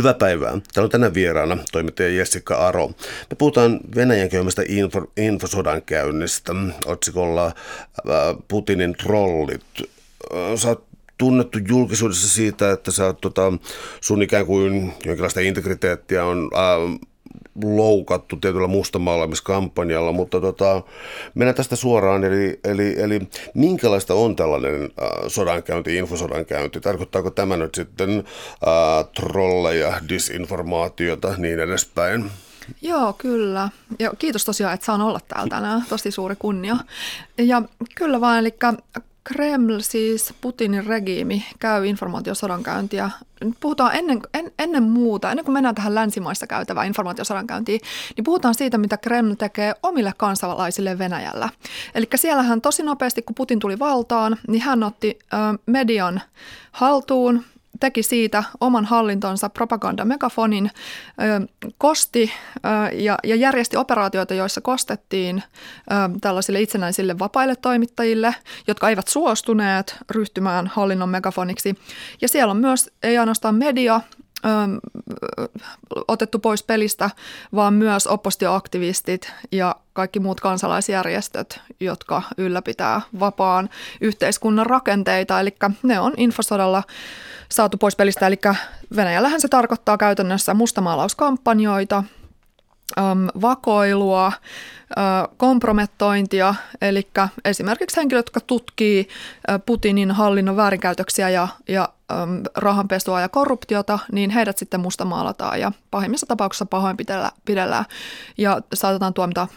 Hyvää päivää. Täällä on tänään vieraana toimittaja Jessica Aro. Me puhutaan Venäjän käymästä info, infosodan käynnistä otsikolla äh, Putinin trollit. Äh, sä oot tunnettu julkisuudessa siitä, että sä oot, tota, sun ikään kuin jonkinlaista integriteettiä on äh, loukattu tietyllä mustamaalaamiskampanjalla, mutta tota, mennään tästä suoraan, eli, eli, eli minkälaista on tällainen äh, sodankäynti, infosodankäynti? Tarkoittaako tämä nyt sitten äh, trolleja, disinformaatiota, niin edespäin? Joo, kyllä. Ja kiitos tosiaan, että saan olla täällä tänään. Tosi suuri kunnia. Ja kyllä vaan, eli Kreml, siis Putinin regiimi, käy informaatiosodankäyntiä. Nyt puhutaan ennen, en, ennen muuta, ennen kuin mennään tähän länsimaissa käytävään informaatiosodankäyntiin, niin puhutaan siitä, mitä Kreml tekee omille kansalaisille Venäjällä. Eli siellähän tosi nopeasti, kun Putin tuli valtaan, niin hän otti ö, median haltuun, teki siitä oman hallintonsa propagandamegafonin, kosti ja, ja järjesti operaatioita, joissa kostettiin tällaisille itsenäisille vapaille toimittajille, jotka eivät suostuneet ryhtymään hallinnon megafoniksi. Ja siellä on myös ei ainoastaan media, otettu pois pelistä, vaan myös oppositioaktivistit ja kaikki muut kansalaisjärjestöt, jotka ylläpitää vapaan yhteiskunnan rakenteita. Eli ne on infosodalla saatu pois pelistä. Eli Venäjällähän se tarkoittaa käytännössä mustamaalauskampanjoita, vakoilua, kompromettointia, eli esimerkiksi henkilöt, jotka tutkii Putinin hallinnon väärinkäytöksiä ja, ja rahanpesua ja korruptiota, niin heidät sitten mustamaalataan ja pahimmissa tapauksissa pahoinpidellään ja saatetaan tuomita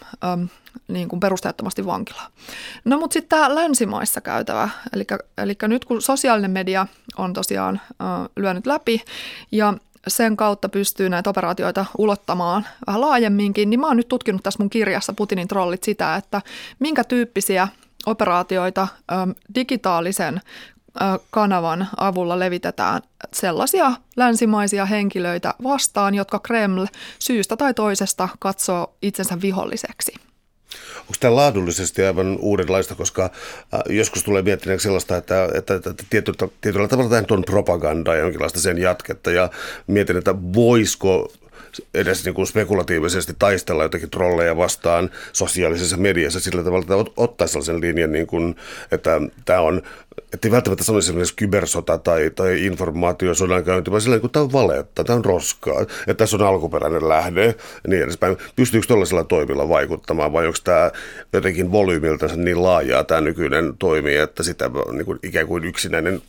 niin kuin perusteettomasti vankilaan. No mutta sitten tämä länsimaissa käytävä, eli, eli nyt kun sosiaalinen media on tosiaan äh, lyönyt läpi ja sen kautta pystyy näitä operaatioita ulottamaan vähän laajemminkin, niin mä oon nyt tutkinut tässä mun kirjassa Putinin trollit sitä, että minkä tyyppisiä operaatioita digitaalisen kanavan avulla levitetään sellaisia länsimaisia henkilöitä vastaan, jotka Kreml syystä tai toisesta katsoo itsensä viholliseksi. Onko tämä laadullisesti aivan uudenlaista, koska joskus tulee miettineeksi sellaista, että, että, että tietyllä, tietyllä tavalla tämä on propaganda ja jonkinlaista sen jatketta ja mietin, että voisiko edes niin kuin spekulatiivisesti taistella jotenkin trolleja vastaan sosiaalisessa mediassa sillä tavalla, että ottaa sellaisen linjan, niin kuin, että tämä on että ei välttämättä sanoisi esimerkiksi kybersota tai, tai informaatiosodankäynti, vaan sillä kun tämä on valetta, tämä on roskaa, että tässä on alkuperäinen lähde ja niin edespäin. Pystyykö tällaisella toimilla vaikuttamaan vai onko tämä jotenkin volyymilta niin laajaa tämä nykyinen toimi, että sitä niin kuin ikään kuin yksinäinen,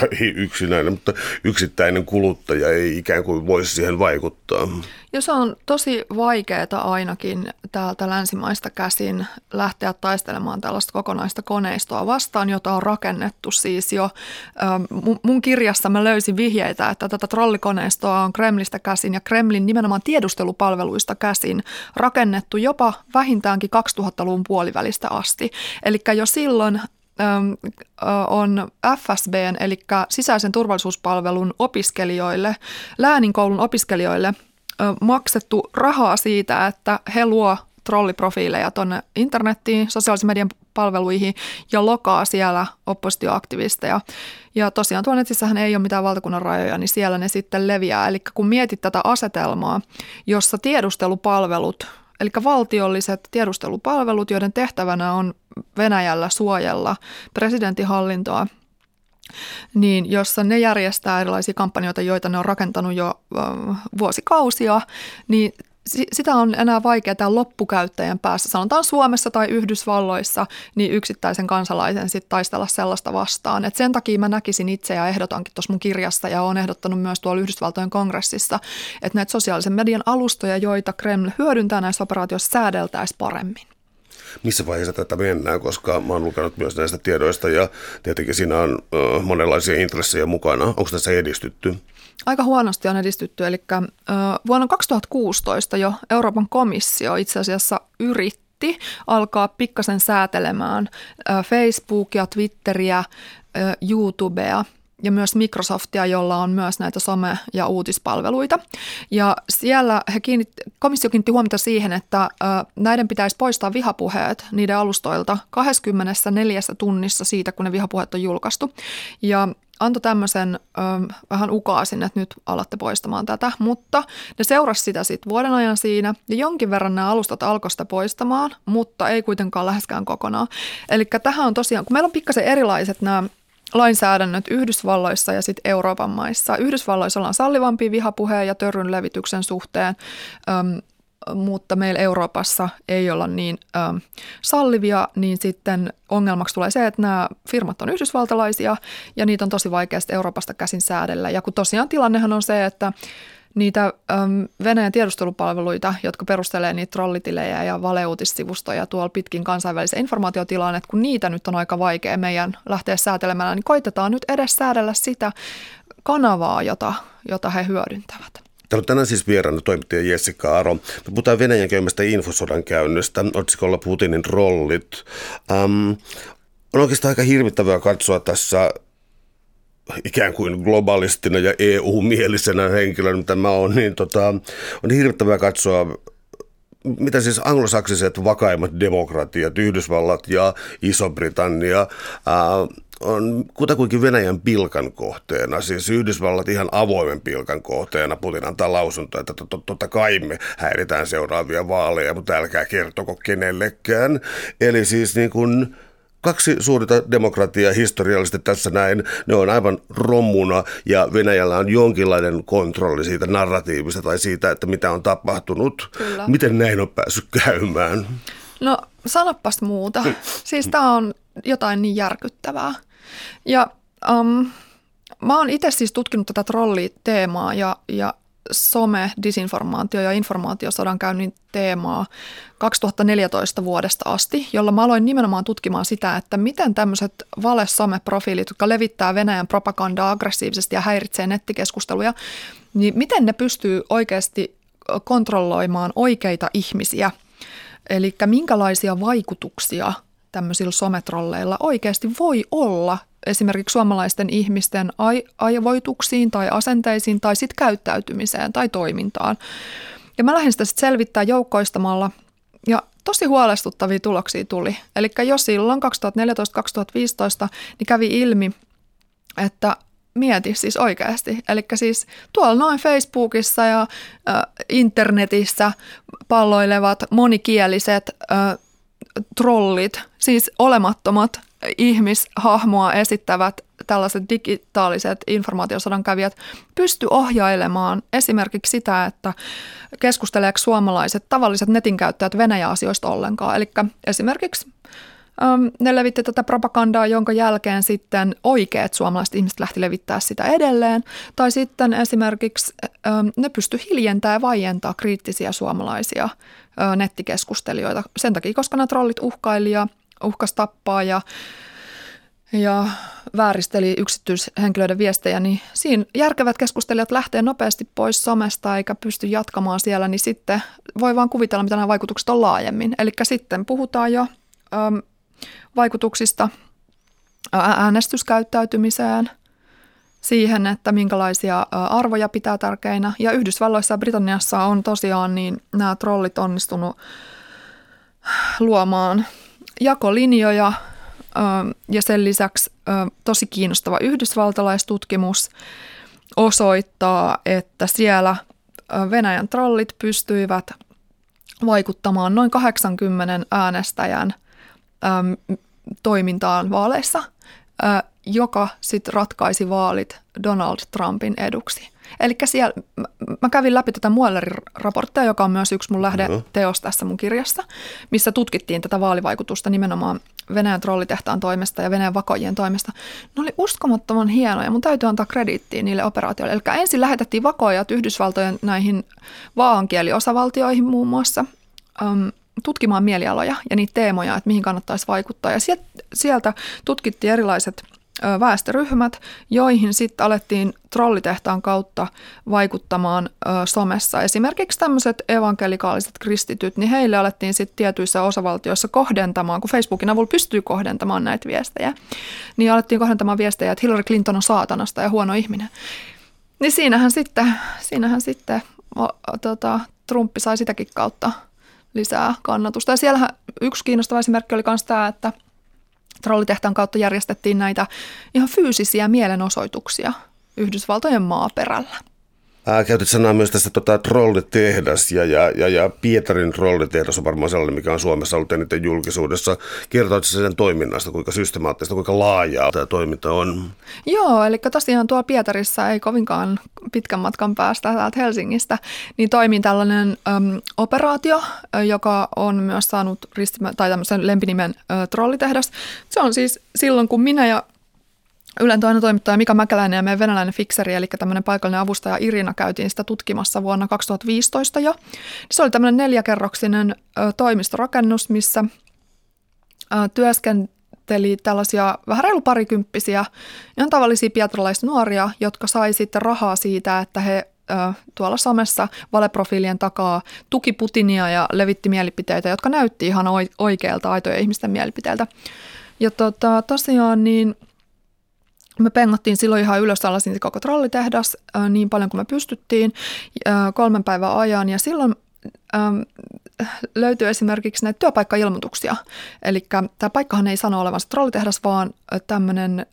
tai ei yksinäinen, mutta yksittäinen kuluttaja ei ikään kuin voisi siihen vaikuttaa? Ja se on tosi vaikeaa ainakin täältä länsimaista käsin lähteä taistelemaan tällaista kokonaista koneistoa vastaan, jota on rakennettu siis jo. Mun kirjassa mä löysin vihjeitä, että tätä trollikoneistoa on Kremlistä käsin ja Kremlin nimenomaan tiedustelupalveluista käsin rakennettu jopa vähintäänkin 2000-luvun puolivälistä asti. Eli jo silloin on FSBn, eli sisäisen turvallisuuspalvelun opiskelijoille, lääninkoulun opiskelijoille – maksettu rahaa siitä, että he luo trolliprofiileja tuonne internettiin, sosiaalisen median palveluihin ja lokaa siellä oppositioaktivisteja. Ja tosiaan tuolla netissähän ei ole mitään valtakunnan rajoja, niin siellä ne sitten leviää. Eli kun mietit tätä asetelmaa, jossa tiedustelupalvelut, eli valtiolliset tiedustelupalvelut, joiden tehtävänä on Venäjällä suojella presidentinhallintoa – niin jossa ne järjestää erilaisia kampanjoita, joita ne on rakentanut jo vuosikausia, niin sitä on enää vaikeaa loppukäyttäjän päässä, sanotaan Suomessa tai Yhdysvalloissa, niin yksittäisen kansalaisen sitten taistella sellaista vastaan. Et sen takia mä näkisin itse ja ehdotankin tuossa mun kirjassa ja olen ehdottanut myös tuolla Yhdysvaltojen kongressissa, että näitä sosiaalisen median alustoja, joita Kreml hyödyntää näissä operaatioissa, säädeltäisiin paremmin missä vaiheessa tätä mennään, koska mä oon lukenut myös näistä tiedoista ja tietenkin siinä on ö, monenlaisia intressejä mukana. Onko tässä edistytty? Aika huonosti on edistytty, eli ö, vuonna 2016 jo Euroopan komissio itse asiassa yritti alkaa pikkasen säätelemään Facebookia, Twitteriä, YouTubea – ja myös Microsoftia, jolla on myös näitä some- ja uutispalveluita. Ja siellä he kiinnit, komissio kiinnitti huomiota siihen, että näiden pitäisi poistaa vihapuheet niiden alustoilta 24 tunnissa siitä, kun ne vihapuheet on julkaistu. Ja antoi tämmöisen ö, vähän ukaasin, että nyt alatte poistamaan tätä, mutta ne seurasi sitä sitten vuoden ajan siinä ja jonkin verran nämä alustat alkoi sitä poistamaan, mutta ei kuitenkaan läheskään kokonaan. Eli tähän on tosiaan, kun meillä on pikkasen erilaiset nämä lainsäädännöt Yhdysvalloissa ja sitten Euroopan maissa. Yhdysvalloissa ollaan sallivampi vihapuheen ja törryn levityksen suhteen, äm, mutta meillä Euroopassa ei olla niin äm, sallivia, niin sitten ongelmaksi tulee se, että nämä firmat on yhdysvaltalaisia ja niitä on tosi vaikea Euroopasta käsin säädellä. Ja kun tosiaan tilannehan on se, että niitä äm, Venäjän tiedustelupalveluita, jotka perustelee niitä trollitilejä ja valeuutissivustoja tuolla pitkin kansainvälisen informaatiotilaan, että kun niitä nyt on aika vaikea meidän lähteä säätelemään, niin koitetaan nyt edes säädellä sitä kanavaa, jota, jota he hyödyntävät. Täällä on tänään siis vieraana toimittaja Jessica Aro. Me puhutaan Venäjän käymästä infosodan käynnöstä, otsikolla Putinin rollit. Um, on oikeastaan aika hirvittävää katsoa tässä ikään kuin globalistina ja EU-mielisenä henkilönä, mitä mä oon, niin tota, on hirvittävää katsoa mitä siis anglosaksiset vakaimmat demokratiat, Yhdysvallat ja Iso-Britannia, ää, on kutakuinkin Venäjän pilkan kohteena, siis Yhdysvallat ihan avoimen pilkan kohteena. Putin antaa lausuntoa, että totta kai me häiritään seuraavia vaaleja, mutta älkää kertoko kenellekään. Eli siis niin kuin kaksi suurta demokratiaa historiallisesti tässä näin, ne on aivan rommuna ja Venäjällä on jonkinlainen kontrolli siitä narratiivista tai siitä, että mitä on tapahtunut. Kyllä. Miten näin on päässyt käymään? No sanopas muuta. Siis tämä on jotain niin järkyttävää. Ja um, mä oon itse siis tutkinut tätä trolliteemaa ja, ja some, disinformaatio ja informaatiosodan käynnin teemaa 2014 vuodesta asti, jolla mä aloin nimenomaan tutkimaan sitä, että miten tämmöiset vale-some-profiilit, jotka levittää Venäjän propagandaa aggressiivisesti ja häiritsee nettikeskusteluja, niin miten ne pystyy oikeasti kontrolloimaan oikeita ihmisiä. Eli minkälaisia vaikutuksia tämmöisillä sometrolleilla oikeasti voi olla esimerkiksi suomalaisten ihmisten aivoituksiin tai asenteisiin tai sitten käyttäytymiseen tai toimintaan. Ja mä lähdin sitä sitten selvittää joukkoistamalla ja tosi huolestuttavia tuloksia tuli. Eli jo silloin 2014-2015 niin kävi ilmi, että mieti siis oikeasti. Eli siis tuolla noin Facebookissa ja äh, internetissä palloilevat monikieliset äh, trollit, siis olemattomat ihmishahmoa esittävät tällaiset digitaaliset informaatiosodan kävijät pysty ohjailemaan esimerkiksi sitä, että keskusteleeko suomalaiset tavalliset netin käyttäjät Venäjä-asioista ollenkaan. Eli esimerkiksi äm, ne levitti tätä propagandaa, jonka jälkeen sitten oikeat suomalaiset ihmiset lähti levittää sitä edelleen. Tai sitten esimerkiksi äm, ne pysty hiljentämään ja vaientaa kriittisiä suomalaisia nettikeskustelijoita. Sen takia, koska nämä trollit uhkailija uhkas tappaa ja, ja vääristeli yksityishenkilöiden viestejä, niin siinä järkevät keskustelijat lähtee nopeasti pois somesta eikä pysty jatkamaan siellä, niin sitten voi vaan kuvitella, mitä nämä vaikutukset on laajemmin. Eli sitten puhutaan jo äm, vaikutuksista äänestyskäyttäytymiseen, siihen, että minkälaisia arvoja pitää tärkeinä. Ja Yhdysvalloissa ja Britanniassa on tosiaan niin nämä trollit onnistunut luomaan jakolinjoja ja sen lisäksi tosi kiinnostava yhdysvaltalaistutkimus osoittaa, että siellä Venäjän trollit pystyivät vaikuttamaan noin 80 äänestäjän toimintaan vaaleissa, joka sitten ratkaisi vaalit Donald Trumpin eduksi. Eli siellä, mä kävin läpi tätä Muellerin raporttia, joka on myös yksi mun lähde teos tässä mun kirjassa, missä tutkittiin tätä vaalivaikutusta nimenomaan Venäjän trollitehtaan toimesta ja Venäjän vakojien toimesta. Ne oli uskomattoman hienoja. Mun täytyy antaa krediittiä niille operaatioille. Eli ensin lähetettiin vakojat Yhdysvaltojen näihin vaankieliosavaltioihin muun muassa tutkimaan mielialoja ja niitä teemoja, että mihin kannattaisi vaikuttaa. Ja sieltä tutkittiin erilaiset väestöryhmät, joihin sitten alettiin trollitehtaan kautta vaikuttamaan somessa. Esimerkiksi tämmöiset evankelikaaliset kristityt, niin heille alettiin sitten tietyissä osavaltioissa kohdentamaan, kun Facebookin avulla pystyy kohdentamaan näitä viestejä, niin alettiin kohdentamaan viestejä, että Hillary Clinton on saatanasta ja huono ihminen. Niin siinähän sitten, siinähän sitten tota, Trumpi sai sitäkin kautta lisää kannatusta. Ja siellähän yksi kiinnostava esimerkki oli myös tämä, että – Trollitehtaan kautta järjestettiin näitä ihan fyysisiä mielenosoituksia Yhdysvaltojen maaperällä. Ää, käytit sanaa myös tästä tota, trollitehdas ja, ja, ja, ja Pietarin trollitehdas on varmaan sellainen, mikä on Suomessa ollut eniten julkisuudessa. Kertoitko sen toiminnasta, kuinka systemaattista, kuinka laajaa tämä toiminta on? Joo, eli tosiaan tuolla Pietarissa ei kovinkaan pitkän matkan päästä täältä Helsingistä, niin toimii tällainen äm, operaatio, joka on myös saanut ristimä, tai tämmöisen lempinimen ä, trollitehdas. Se on siis silloin, kun minä ja Ylen toinen toimittaja Mika Mäkäläinen ja meidän venäläinen fikseri, eli tämmöinen paikallinen avustaja Irina, käytiin sitä tutkimassa vuonna 2015 jo. Se oli tämmöinen neljäkerroksinen toimistorakennus, missä työskenteli tällaisia vähän reilu parikymppisiä, ihan tavallisia pietralaisnuoria, jotka sai sitten rahaa siitä, että he tuolla somessa valeprofiilien takaa tuki Putinia ja levitti mielipiteitä, jotka näytti ihan oikealta aitoja ihmisten mielipiteiltä. Ja tota, tosiaan niin – me pengattiin silloin ihan ylös alasin koko trollitehdas niin paljon kuin me pystyttiin kolmen päivän ajan ja silloin löytyy esimerkiksi näitä työpaikkailmoituksia. Eli tämä paikkahan ei sano olevansa trollitehdas, vaan tämmöinen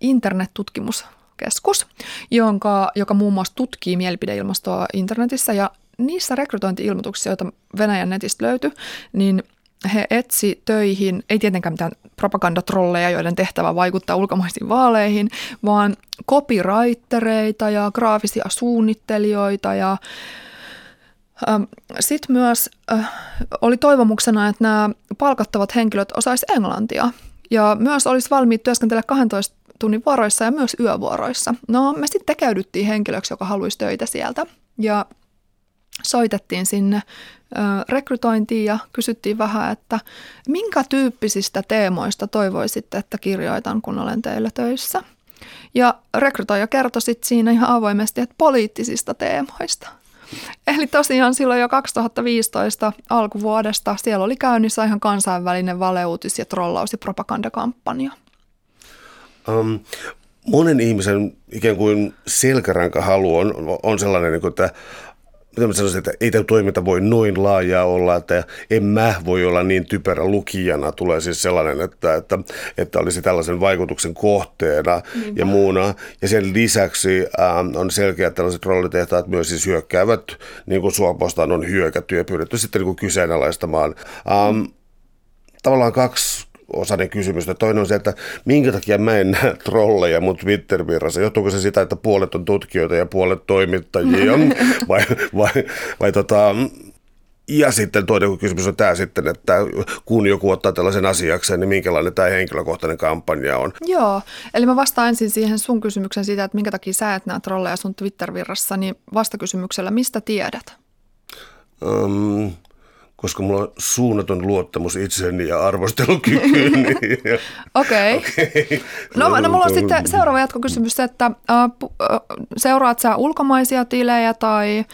internettutkimuskeskus, jonka, joka muun muassa tutkii mielipideilmastoa internetissä ja niissä rekrytointi-ilmoituksissa, joita Venäjän netistä löytyi, niin he etsi töihin, ei tietenkään mitään propagandatrolleja, joiden tehtävä vaikuttaa ulkomaisiin vaaleihin, vaan copywritereita ja graafisia suunnittelijoita ja sitten myös äh, oli toivomuksena, että nämä palkattavat henkilöt osaisivat englantia ja myös olisi valmiit työskentellä 12 tunnin vuoroissa ja myös yövuoroissa. No me sitten tekeydyttiin henkilöksi, joka haluaisi töitä sieltä ja soitettiin sinne rekrytointiin ja kysyttiin vähän, että minkä tyyppisistä teemoista toivoisitte, että kirjoitan, kun olen teillä töissä. Ja rekrytoija kertoi sitten siinä ihan avoimesti, että poliittisista teemoista. Eli tosiaan silloin jo 2015 alkuvuodesta siellä oli käynnissä ihan kansainvälinen valeuutis- ja trollaus- ja propagandakampanja. Um, monen ihmisen ikään kuin selkäranka halu on, on sellainen, niin että mitä mä sanoisin, että ei tämä toiminta voi noin laajaa olla, että en mä voi olla niin typerä lukijana. Tulee siis sellainen, että, että, että olisi tällaisen vaikutuksen kohteena Niinpä. ja muuna. Ja sen lisäksi ähm, on selkeä, että tällaiset roolitehtaat myös siis hyökkäävät, niin kuin suopostaan on hyökätty ja pyritty sitten niin kuin kyseenalaistamaan. Ähm, tavallaan kaksi osainen kysymys. Toinen on se, että minkä takia mä en näe trolleja mun Twitter-virrassa. Johtuuko se sitä, että puolet on tutkijoita ja puolet toimittajia? vai, vai, vai tota, ja sitten toinen kysymys on tämä sitten, että kun joku ottaa tällaisen asiakseen, niin minkälainen tämä henkilökohtainen kampanja on? Joo, eli mä vastaan ensin siihen sun kysymyksen siitä, että minkä takia sä et näe trolleja sun Twitter-virrassa, niin vastakysymyksellä, mistä tiedät? Um, koska mulla on suunnaton luottamus itseeni ja arvostelukykyyni. Okei. Okay. okay. No, no mulla on sitten seuraava jatkokysymys, että äh, seuraat sä ulkomaisia tilejä tai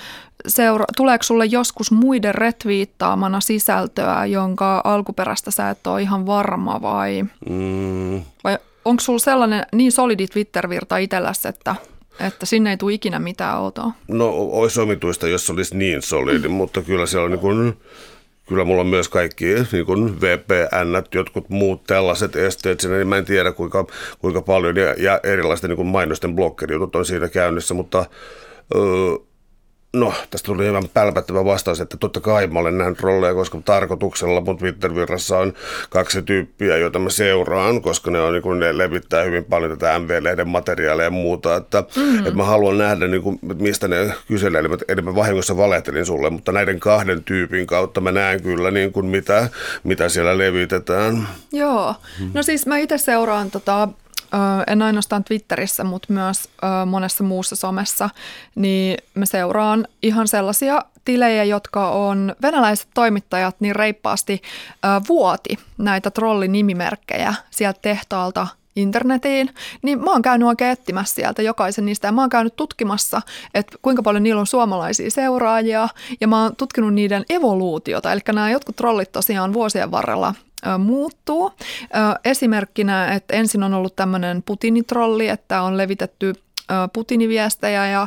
seura- tuleeko sulle joskus muiden retviittaamana sisältöä, jonka alkuperäistä sä et ole ihan varma vai, mm. vai onko sulla sellainen niin solidi Twitter-virta itselläsi, että että sinne ei tule ikinä mitään outoa. No olisi omituista, jos olisi niin solidi, mutta kyllä siellä on niin kuin kyllä mulla on myös kaikki niin kuin VPN, jotkut muut tällaiset esteet siinä, niin mä en tiedä kuinka, kuinka paljon. Ja, ja erilaisten niin kuin mainosten blokkerijutut on siinä käynnissä, mutta öö, No, tästä tuli hieman pälpättävä vastaus, että totta kai mä olen nähnyt rolleja, koska tarkoituksella mun Twitter-virrassa on kaksi tyyppiä, joita mä seuraan, koska ne, on, niin kuin, ne levittää hyvin paljon tätä MV-lehden materiaalia ja muuta, että, mm-hmm. että mä haluan nähdä, niin kuin, mistä ne kyselee, eli, eli mä vahingossa valehtelin sulle, mutta näiden kahden tyypin kautta mä näen kyllä, niin kuin, mitä, mitä siellä levitetään. Joo, no siis mä itse seuraan tota, en ainoastaan Twitterissä, mutta myös monessa muussa somessa, niin mä seuraan ihan sellaisia tilejä, jotka on venäläiset toimittajat niin reippaasti vuoti näitä trollinimimerkkejä sieltä tehtaalta internetiin, niin mä oon käynyt oikein etsimässä sieltä jokaisen niistä ja mä oon käynyt tutkimassa, että kuinka paljon niillä on suomalaisia seuraajia. Ja mä oon tutkinut niiden evoluutiota, eli nämä jotkut trollit tosiaan vuosien varrella muuttuu. Esimerkkinä, että ensin on ollut tämmöinen Putinitrolli, että on levitetty Putiniviestejä ja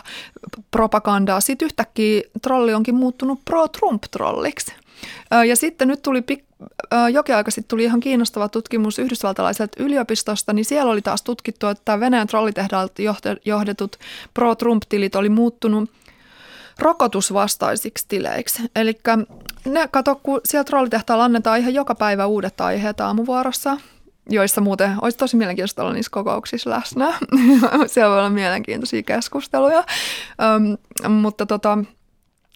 propagandaa. Sitten yhtäkkiä trolli onkin muuttunut pro-Trump-trolliksi. Ja sitten nyt tuli pik- jokin aika sitten tuli ihan kiinnostava tutkimus yhdysvaltalaiselta yliopistosta, niin siellä oli taas tutkittu, että Venäjän trollitehdaalta johdetut pro-Trump-tilit oli muuttunut rokotusvastaisiksi tileiksi. Eli ne, kato, kun siellä trollitehtaalla annetaan ihan joka päivä uudet aiheet aamuvuorossa, joissa muuten olisi tosi mielenkiintoista olla niissä kokouksissa läsnä. siellä voi olla mielenkiintoisia keskusteluja. Um, mutta tota,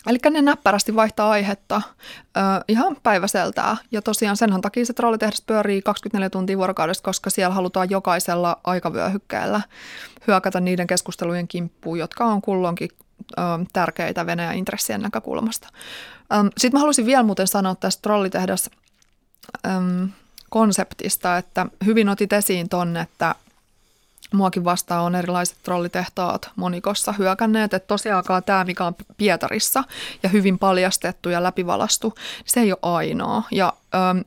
Eli ne näppärästi vaihtaa aihetta ö, ihan päiväseltää. Ja tosiaan senhän takia se trollitehdas pyörii 24 tuntia vuorokaudesta, koska siellä halutaan jokaisella aikavyöhykkeellä hyökätä niiden keskustelujen kimppuun, jotka on kulloinkin tärkeitä Venäjän intressien näkökulmasta. Sitten mä haluaisin vielä muuten sanoa tästä trollitehdas ö, konseptista, että hyvin otit esiin ton, että muakin vastaan on erilaiset trollitehtaat monikossa hyökänneet, että tosiaankaan tämä, mikä on Pietarissa ja hyvin paljastettu ja läpivalastu, se ei ole ainoa. Ja ähm,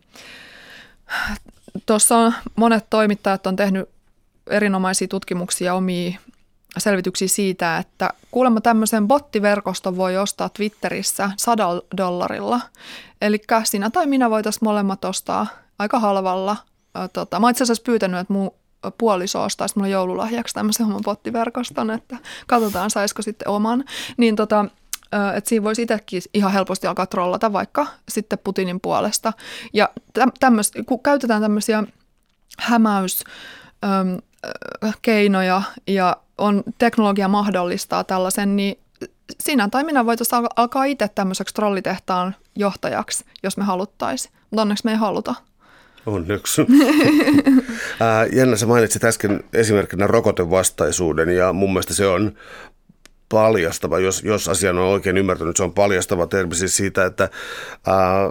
tuossa monet toimittajat on tehnyt erinomaisia tutkimuksia omia selvityksiä siitä, että kuulemma tämmöisen bottiverkoston voi ostaa Twitterissä sadalla dollarilla. Eli sinä tai minä voitaisiin molemmat ostaa aika halvalla. Tota, mä itse asiassa pyytänyt, että mun puoliso ostaisi mulle joululahjaksi tämmöisen oman pottiverkoston, että katsotaan saisiko sitten oman. Niin tota, että siinä voisi itsekin ihan helposti alkaa trollata vaikka sitten Putinin puolesta. Ja tämmöis, kun käytetään tämmöisiä hämäyskeinoja ja on teknologia mahdollistaa tällaisen, niin sinä tai minä voitaisiin alkaa itse tämmöiseksi trollitehtaan johtajaksi, jos me haluttaisiin. Mutta onneksi me ei haluta. Onneksi. Jenna, sä mainitsit äsken esimerkkinä rokotevastaisuuden ja mun mielestä se on paljastava, jos, jos asian on oikein ymmärtänyt, se on paljastava termi siis siitä, että ää,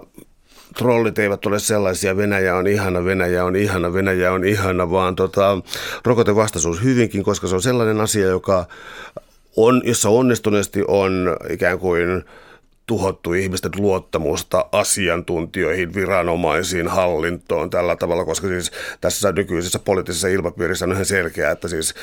trollit eivät ole sellaisia, Venäjä on ihana, Venäjä on ihana, Venäjä on ihana, vaan tota, rokotevastaisuus hyvinkin, koska se on sellainen asia, joka on, jossa onnistuneesti on ikään kuin tuhottu ihmisten luottamusta asiantuntijoihin, viranomaisiin, hallintoon tällä tavalla, koska siis tässä nykyisessä poliittisessa ilmapiirissä on ihan selkeää, että siis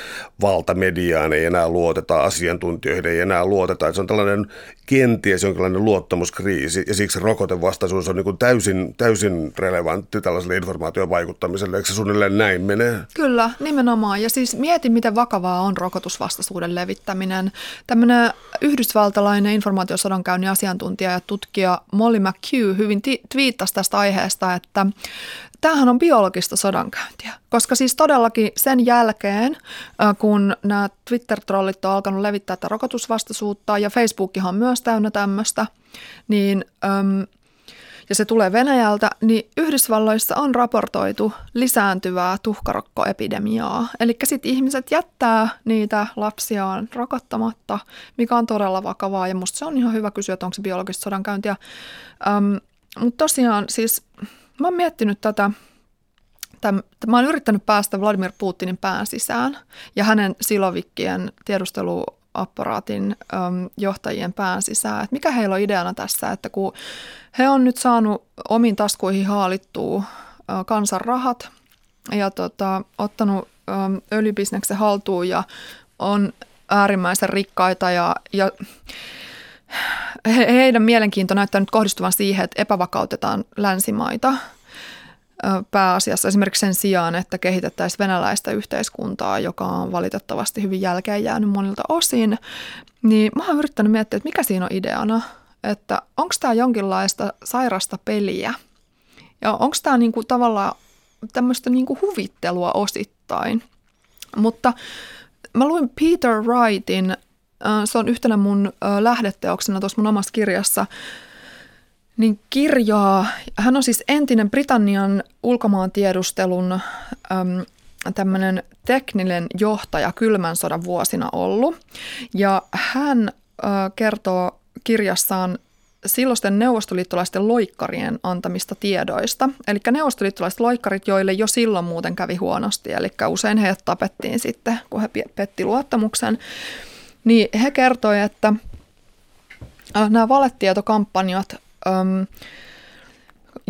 valtamediaan ei enää luoteta, asiantuntijoihin ei enää luoteta. Että se on tällainen kenties jonkinlainen luottamuskriisi ja siksi rokotevastaisuus on niin kuin täysin, täysin relevantti tällaiselle informaation vaikuttamiselle. Eikö se suunnilleen näin mene? Kyllä, nimenomaan. Ja siis mieti, miten vakavaa on rokotusvastaisuuden levittäminen. Tämmöinen yhdysvaltalainen informaatiosodankäynnin asiantuntija ja tutkija Molly McHugh hyvin twiittasi tästä aiheesta, että tämähän on biologista sodankäyntiä, koska siis todellakin sen jälkeen, kun nämä Twitter-trollit on alkanut levittää tätä rokotusvastaisuutta ja Facebookihan on myös täynnä tämmöistä, niin ja se tulee Venäjältä, niin Yhdysvalloissa on raportoitu lisääntyvää tuhkarokkoepidemiaa. Eli sitten ihmiset jättää niitä lapsiaan rokottamatta, mikä on todella vakavaa. Ja musta se on ihan hyvä kysyä, että onko se biologista sodankäyntiä. Mutta tosiaan siis Mä oon miettinyt tätä, täm, mä oon yrittänyt päästä Vladimir Putinin pään sisään ja hänen silovikkien tiedusteluapparaatin äm, johtajien pään sisään, että mikä heillä on ideana tässä, että kun he on nyt saanut omiin taskuihin haalittua ä, kansan rahat ja tota, ottanut äm, öljybisneksen haltuun ja on äärimmäisen rikkaita ja, ja he, heidän mielenkiinto näyttää nyt kohdistuvan siihen, että epävakautetaan länsimaita pääasiassa esimerkiksi sen sijaan, että kehitettäisiin venäläistä yhteiskuntaa, joka on valitettavasti hyvin jälkeen jäänyt monilta osin, niin mä oon yrittänyt miettiä, että mikä siinä on ideana, että onko tämä jonkinlaista sairasta peliä ja onko tämä niinku tavallaan tämmöistä niinku huvittelua osittain. Mutta mä luin Peter Wrightin se on yhtenä mun lähdeteoksena tuossa mun omassa kirjassa, niin kirjaa, hän on siis entinen Britannian ulkomaantiedustelun äm, tämmöinen tekninen johtaja kylmän sodan vuosina ollut. Ja hän ä, kertoo kirjassaan silloisten neuvostoliittolaisten loikkarien antamista tiedoista. Eli neuvostoliittolaiset loikkarit, joille jo silloin muuten kävi huonosti, eli usein heidät tapettiin sitten, kun he petti luottamuksen, niin he kertoivat, että nämä valetietokampanjat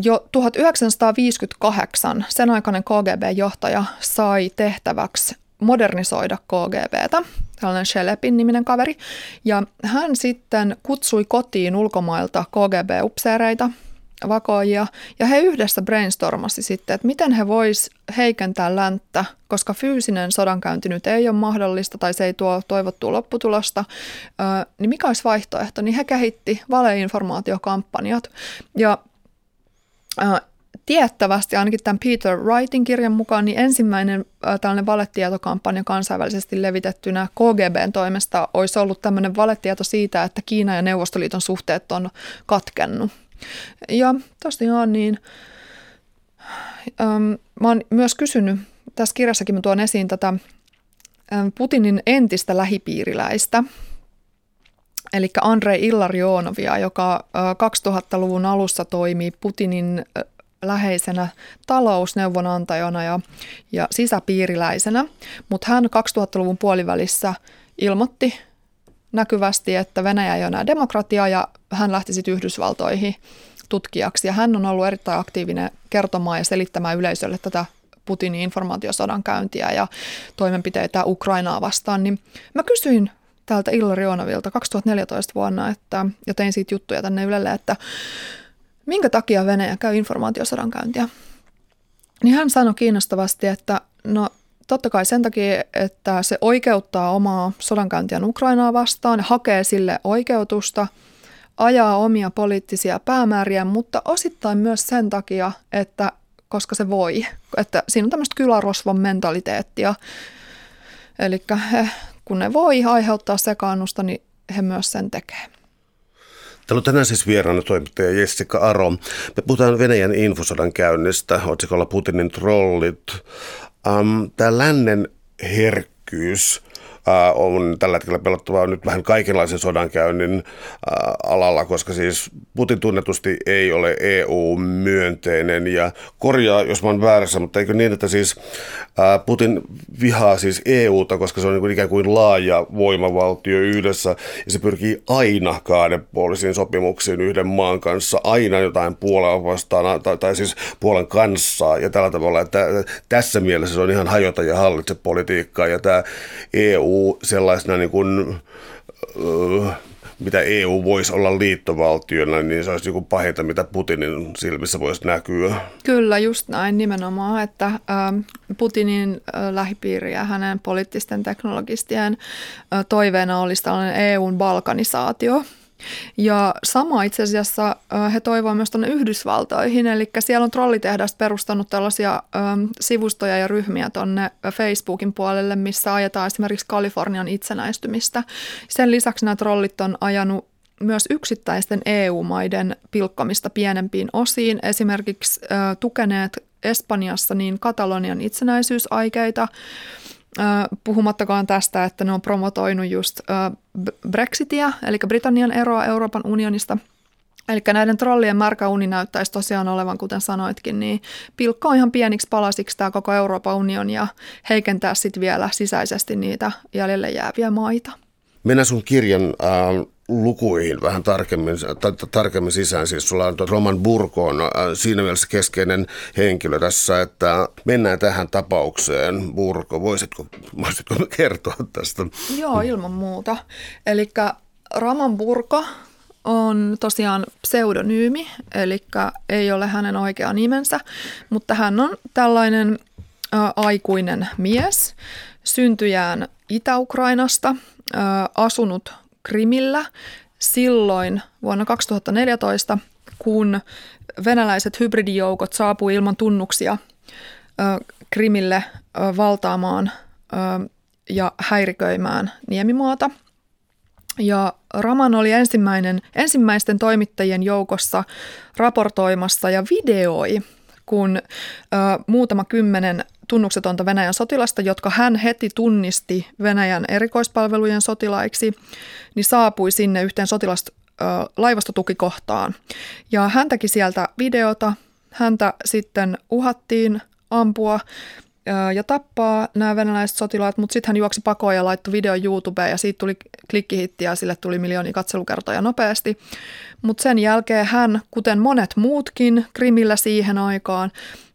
jo 1958 sen aikainen KGB-johtaja sai tehtäväksi modernisoida KGBtä, tällainen Shelepin niminen kaveri. Ja hän sitten kutsui kotiin ulkomailta KGB-upseereita, vakoajia, ja he yhdessä brainstormasi sitten, että miten he vois heikentää länttä, koska fyysinen sodankäynti nyt ei ole mahdollista tai se ei tuo toivottua lopputulosta, niin mikä olisi vaihtoehto? Niin he kehitti valeinformaatiokampanjat, ja tiettävästi ainakin tämän Peter Wrightin kirjan mukaan, niin ensimmäinen tällainen valetietokampanja kansainvälisesti levitettynä KGBn toimesta olisi ollut tämmöinen valetieto siitä, että Kiina ja Neuvostoliiton suhteet on katkennut. Ja tosiaan niin, ähm, mä oon myös kysynyt, tässä kirjassakin mä tuon esiin tätä Putinin entistä lähipiiriläistä, eli Andrei Illarionovia, joka 2000-luvun äh, alussa toimii Putinin äh, läheisenä talousneuvonantajana ja, ja sisäpiiriläisenä, mutta hän 2000-luvun puolivälissä ilmoitti näkyvästi, että Venäjä ei ole enää demokratia ja hän lähti sitten Yhdysvaltoihin tutkijaksi. Ja hän on ollut erittäin aktiivinen kertomaan ja selittämään yleisölle tätä Putinin informaatiosodan käyntiä ja toimenpiteitä Ukrainaa vastaan. Niin mä kysyin täältä Illarionovilta 2014 vuonna, että, ja tein siitä juttuja tänne Ylelle, että minkä takia Venäjä käy informaatiosodan käyntiä? Niin hän sanoi kiinnostavasti, että no totta kai sen takia, että se oikeuttaa omaa sodankäyntiä Ukrainaa vastaan, hakee sille oikeutusta, ajaa omia poliittisia päämääriä, mutta osittain myös sen takia, että koska se voi, että siinä on tämmöistä kylärosvon mentaliteettia. Eli kun ne voi aiheuttaa sekaannusta, niin he myös sen tekee. Täällä on tänään siis vieraana toimittaja Jessica Aro. Me puhutaan Venäjän infosodan käynnistä, otsikolla Putinin trollit. Um, Tämä lännen herkkyys on tällä hetkellä pelottavaa nyt vähän kaikenlaisen sodankäynnin alalla, koska siis Putin tunnetusti ei ole EU-myönteinen ja korjaa, jos mä oon väärässä, mutta eikö niin, että siis Putin vihaa siis EUta, koska se on niin ikään kuin laaja voimavaltio yhdessä ja se pyrkii aina kahdenpuolisiin sopimuksiin yhden maan kanssa, aina jotain puolella vastaan tai, tai siis puolen kanssa. Ja tällä tavalla, että tässä mielessä se on ihan hajota ja hallitse politiikkaa. Ja tämä EU sellaisena niin kuin, mitä EU voisi olla liittovaltiona, niin se olisi joku pahinta, mitä Putinin silmissä voisi näkyä. Kyllä, just näin nimenomaan, että Putinin lähipiiri ja hänen poliittisten teknologistien toiveena olisi tällainen EUn balkanisaatio – ja sama itse asiassa he toivovat myös tuonne Yhdysvaltoihin, eli siellä on trollitehdas perustanut tällaisia sivustoja ja ryhmiä tuonne Facebookin puolelle, missä ajetaan esimerkiksi Kalifornian itsenäistymistä. Sen lisäksi nämä trollit on ajanut myös yksittäisten EU-maiden pilkkomista pienempiin osiin, esimerkiksi tukeneet Espanjassa niin Katalonian itsenäisyysaikeita, puhumattakaan tästä, että ne on promotoinut just Brexitia, eli Britannian eroa Euroopan unionista. Eli näiden trollien märkä uni näyttäisi tosiaan olevan, kuten sanoitkin, niin pilkkoa ihan pieniksi palasiksi tämä koko Euroopan unioni ja heikentää sitten vielä sisäisesti niitä jäljelle jääviä maita. Mennään sun kirjan äh, lukuihin vähän tarkemmin, tarkemmin sisään. Siis sulla on Roman Burko on äh, siinä mielessä keskeinen henkilö tässä, että mennään tähän tapaukseen. Burko, voisitko, voisitko kertoa tästä? Joo, ilman muuta. Eli Roman Burko on tosiaan pseudonyymi, eli ei ole hänen oikea nimensä, mutta hän on tällainen ä, aikuinen mies, syntyjään Itä-Ukrainasta, ä, asunut Krimillä silloin vuonna 2014, kun venäläiset hybridijoukot saapui ilman tunnuksia Krimille valtaamaan ja häiriköimään niemimaata. Ja Raman oli ensimmäinen, ensimmäisten toimittajien joukossa raportoimassa ja videoi, kun ö, muutama kymmenen tunnuksetonta Venäjän sotilasta, jotka hän heti tunnisti Venäjän erikoispalvelujen sotilaiksi, niin saapui sinne yhteen sotilas laivastotukikohtaan. Ja hän teki sieltä videota, häntä sitten uhattiin ampua ja tappaa nämä venäläiset sotilaat, mutta sitten hän juoksi pakoon ja laittoi video YouTubeen ja siitä tuli klikkihitti ja sille tuli miljoonia katselukertoja nopeasti. Mutta sen jälkeen hän, kuten monet muutkin Krimillä siihen aikaan,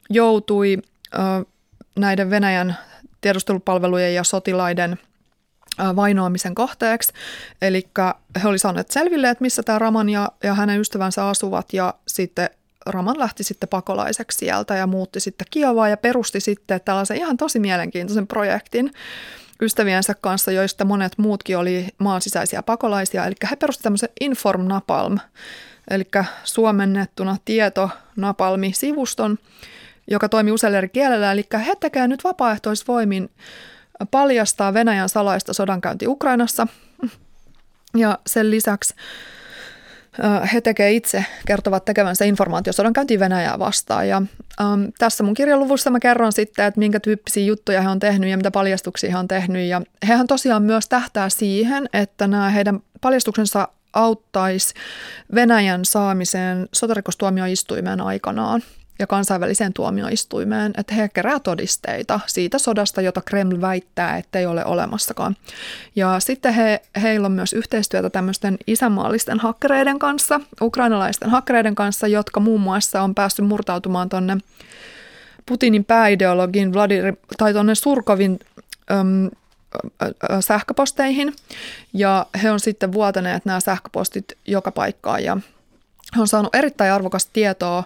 joutui ö, näiden Venäjän tiedustelupalvelujen ja sotilaiden vainoamisen kohteeksi. Eli he olivat saaneet selville, että missä tämä Raman ja, ja hänen ystävänsä asuvat ja sitten Raman lähti sitten pakolaiseksi sieltä ja muutti sitten Kiovaa ja perusti sitten tällaisen ihan tosi mielenkiintoisen projektin ystäviensä kanssa, joista monet muutkin oli maan sisäisiä pakolaisia. Eli he perustivat tämmöisen Inform Napalm, eli suomennettuna tieto Napalmi-sivuston, joka toimii useilla eri kielellä. Eli he tekevät nyt vapaaehtoisvoimin paljastaa Venäjän salaista sodankäynti Ukrainassa. Ja sen lisäksi he tekevät itse, kertovat tekevänsä informaatiosodan käyntiin Venäjää vastaan. Ja ähm, tässä mun kirjaluvussa mä kerron sitten, että minkä tyyppisiä juttuja he on tehnyt ja mitä paljastuksia he on tehnyt. Ja hehän tosiaan myös tähtää siihen, että nämä heidän paljastuksensa auttaisi Venäjän saamiseen sotarikostuomioistuimeen aikanaan ja kansainväliseen tuomioistuimeen, että he kerää todisteita siitä sodasta, jota Kreml väittää, että ei ole olemassakaan. Ja sitten he, heillä on myös yhteistyötä tämmöisten isänmaallisten hakkereiden kanssa, ukrainalaisten hakkereiden kanssa, jotka muun muassa on päässyt murtautumaan tuonne Putinin pääideologin Vladimir, tai tuonne Surkovin äm, sähköposteihin. Ja he on sitten vuotaneet nämä sähköpostit joka paikkaan ja on saanut erittäin arvokasta tietoa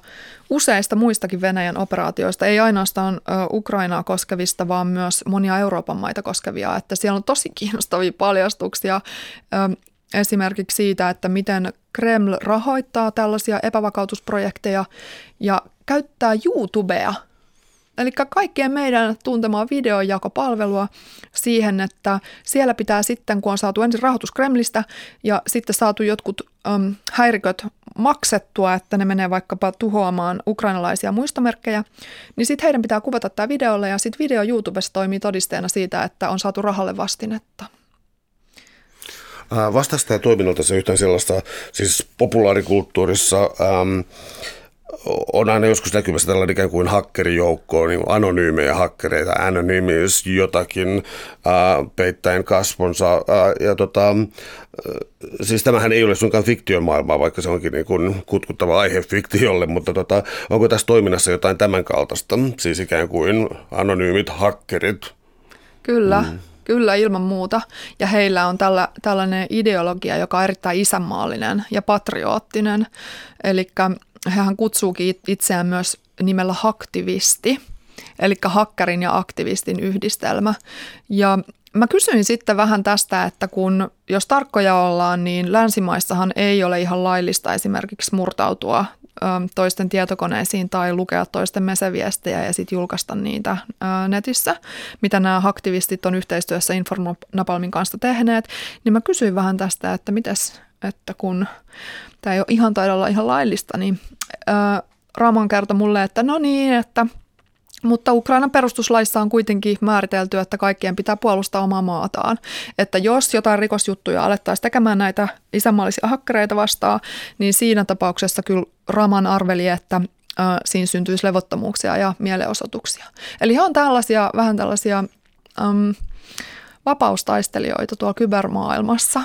useista muistakin Venäjän operaatioista, ei ainoastaan Ukrainaa koskevista, vaan myös monia Euroopan maita koskevia. Että siellä on tosi kiinnostavia paljastuksia esimerkiksi siitä, että miten Kreml rahoittaa tällaisia epävakautusprojekteja ja käyttää YouTubea – Eli kaikkien meidän tuntemaa videojakopalvelua siihen, että siellä pitää sitten, kun on saatu ensin rahoitus Kremlistä ja sitten saatu jotkut äm, häiriköt maksettua, että ne menee vaikkapa tuhoamaan ukrainalaisia muistomerkkejä, niin sitten heidän pitää kuvata tämä videolle ja sitten video YouTubessa toimii todisteena siitä, että on saatu rahalle vastinetta. Vastaako tämä toiminnalta se yhtään sellaista, siis populaarikulttuurissa ähm, on aina joskus näkymässä tällainen ikään kuin hakkerijoukko, niin anonyymejä hakkereita, anonymous jotakin, ää, peittäen kasvonsa. Ää, ja tota, ää, siis tämähän ei ole suinkaan fiktiomaailmaa, vaikka se onkin niin kuin kutkuttava aihe fiktiolle, mutta tota, onko tässä toiminnassa jotain tämän kaltaista, siis ikään kuin anonyymit hakkerit? Kyllä. Mm. Kyllä, ilman muuta. Ja heillä on tällä, tällainen ideologia, joka on erittäin isänmaallinen ja patriottinen. Eli hän kutsuukin itseään myös nimellä haktivisti, eli hakkerin ja aktivistin yhdistelmä. Ja mä kysyin sitten vähän tästä, että kun jos tarkkoja ollaan, niin länsimaissahan ei ole ihan laillista esimerkiksi murtautua toisten tietokoneisiin tai lukea toisten meseviestejä ja sitten julkaista niitä netissä, mitä nämä aktivistit on yhteistyössä Informnapalmin kanssa tehneet, niin mä kysyin vähän tästä, että mites, että kun tämä ei ole ihan taida olla ihan laillista, niin Raman kertoi mulle, että no niin, että mutta Ukrainan perustuslaissa on kuitenkin määritelty, että kaikkien pitää puolustaa omaa maataan. Että jos jotain rikosjuttuja alettaisiin tekemään näitä isänmaallisia hakkereita vastaan, niin siinä tapauksessa kyllä Raman arveli, että äh, siinä syntyisi levottomuuksia ja mielenosoituksia. Eli he on tällaisia, vähän tällaisia ähm, vapaustaistelijoita tuolla kybermaailmassa.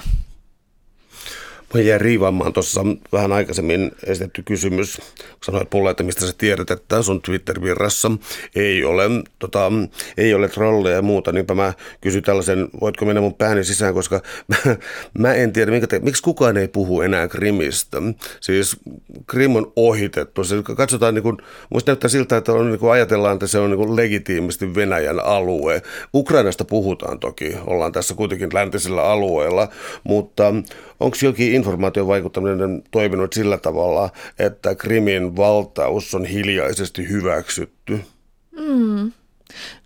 Mä jäin riivaamaan tuossa vähän aikaisemmin esitetty kysymys, kun sanoit mulle, että mistä sä tiedät, että sun Twitter-virrassa ei ole, tota, ei ole trolleja ja muuta, niinpä mä kysyn tällaisen, voitko mennä mun pääni sisään, koska mä, mä en tiedä, minkä te, miksi kukaan ei puhu enää Krimistä. Siis Krim on ohitettu. Se katsotaan, niin kuin, musta näyttää siltä, että on, niin ajatellaan, että se on niin legitiimisti Venäjän alue. Ukrainasta puhutaan toki, ollaan tässä kuitenkin läntisellä alueella, mutta onko jokin informaatiovaikuttaminen toiminut sillä tavalla, että Krimin valtaus on hiljaisesti hyväksytty? Mm.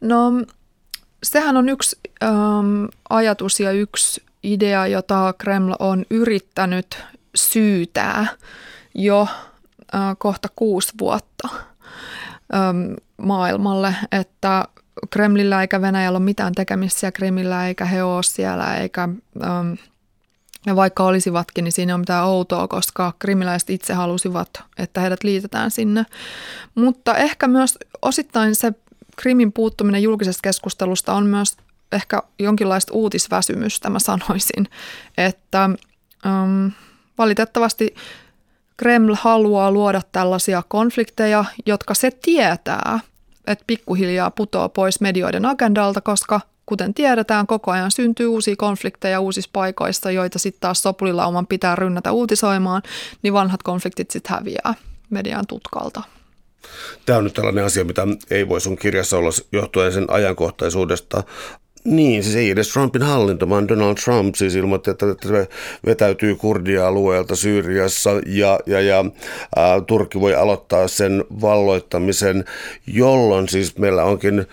No sehän on yksi ähm, ajatus ja yksi idea, jota Kreml on yrittänyt syytää jo äh, kohta kuusi vuotta ähm, maailmalle, että Kremlillä eikä Venäjällä ole mitään tekemistä Krimillä eikä he ole siellä eikä ähm, Ja vaikka olisivatkin, niin siinä on mitään outoa, koska krimiläiset itse halusivat, että heidät liitetään sinne. Mutta ehkä myös osittain se krimin puuttuminen julkisesta keskustelusta on myös ehkä jonkinlaista uutisväsymystä, mä sanoisin, että um, valitettavasti Kreml haluaa luoda tällaisia konflikteja, jotka se tietää, että pikkuhiljaa putoaa pois medioiden agendalta, koska kuten tiedetään, koko ajan syntyy uusia konflikteja uusissa paikoissa, joita sitten taas sopulilauman pitää rynnätä uutisoimaan, niin vanhat konfliktit sitten häviää median tutkalta. Tämä on nyt tällainen asia, mitä ei voi sun kirjassa olla johtuen sen ajankohtaisuudesta. Niin, siis ei edes Trumpin hallinto, vaan Donald Trump siis ilmoitti, että, se vetäytyy kurdia-alueelta Syyriassa ja, ja, ja ää, Turkki voi aloittaa sen valloittamisen, jolloin siis meillä onkin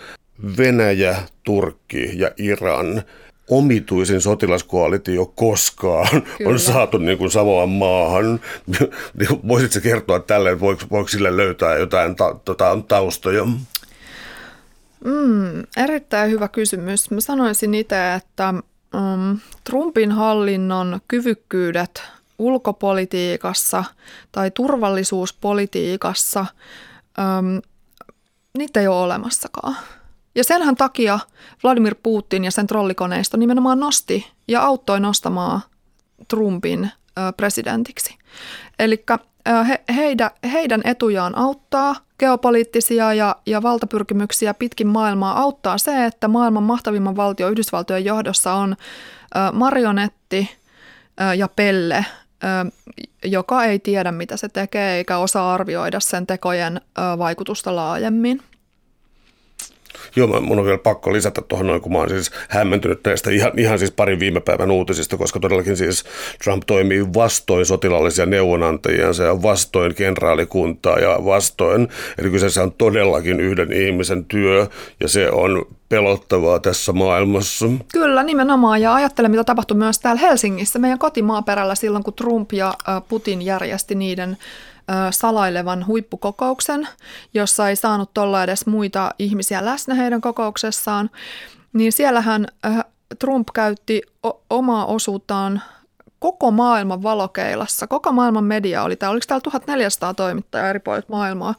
Venäjä, Turkki ja Iran omituisin sotilaskoalitio koskaan Kyllä. on saatu niin kuin samaan maahan. Voisitko kertoa tälle, voiko, voiko sille löytää jotain ta, tota, taustoja? Mm, erittäin hyvä kysymys. Mä sanoisin itse, että um, Trumpin hallinnon kyvykkyydet ulkopolitiikassa tai turvallisuuspolitiikassa, um, niitä ei ole olemassakaan. Ja senhän takia Vladimir Putin ja sen trollikoneisto nimenomaan nosti ja auttoi nostamaan Trumpin presidentiksi. Eli he, heidän, heidän etujaan auttaa geopoliittisia ja, ja valtapyrkimyksiä pitkin maailmaa auttaa se, että maailman mahtavimman valtio Yhdysvaltojen johdossa on marionetti ja pelle, joka ei tiedä mitä se tekee eikä osaa arvioida sen tekojen vaikutusta laajemmin. Joo, mun on vielä pakko lisätä tuohon noin, kun mä oon siis hämmentynyt näistä ihan, ihan siis parin viime päivän uutisista, koska todellakin siis Trump toimii vastoin sotilaallisia neuvonantajia, ja vastoin kenraalikuntaa ja vastoin, eli kyseessä on todellakin yhden ihmisen työ, ja se on pelottavaa tässä maailmassa. Kyllä, nimenomaan. Ja ajattelen, mitä tapahtui myös täällä Helsingissä, meidän kotimaaperällä silloin, kun Trump ja Putin järjesti niiden salailevan huippukokouksen, jossa ei saanut olla edes muita ihmisiä läsnä heidän kokouksessaan, niin siellähän Trump käytti omaa osuuttaan koko maailman valokeilassa. Koko maailman media oli täällä. Oliko täällä 1400 toimittajaa eri puolilta maailmaa?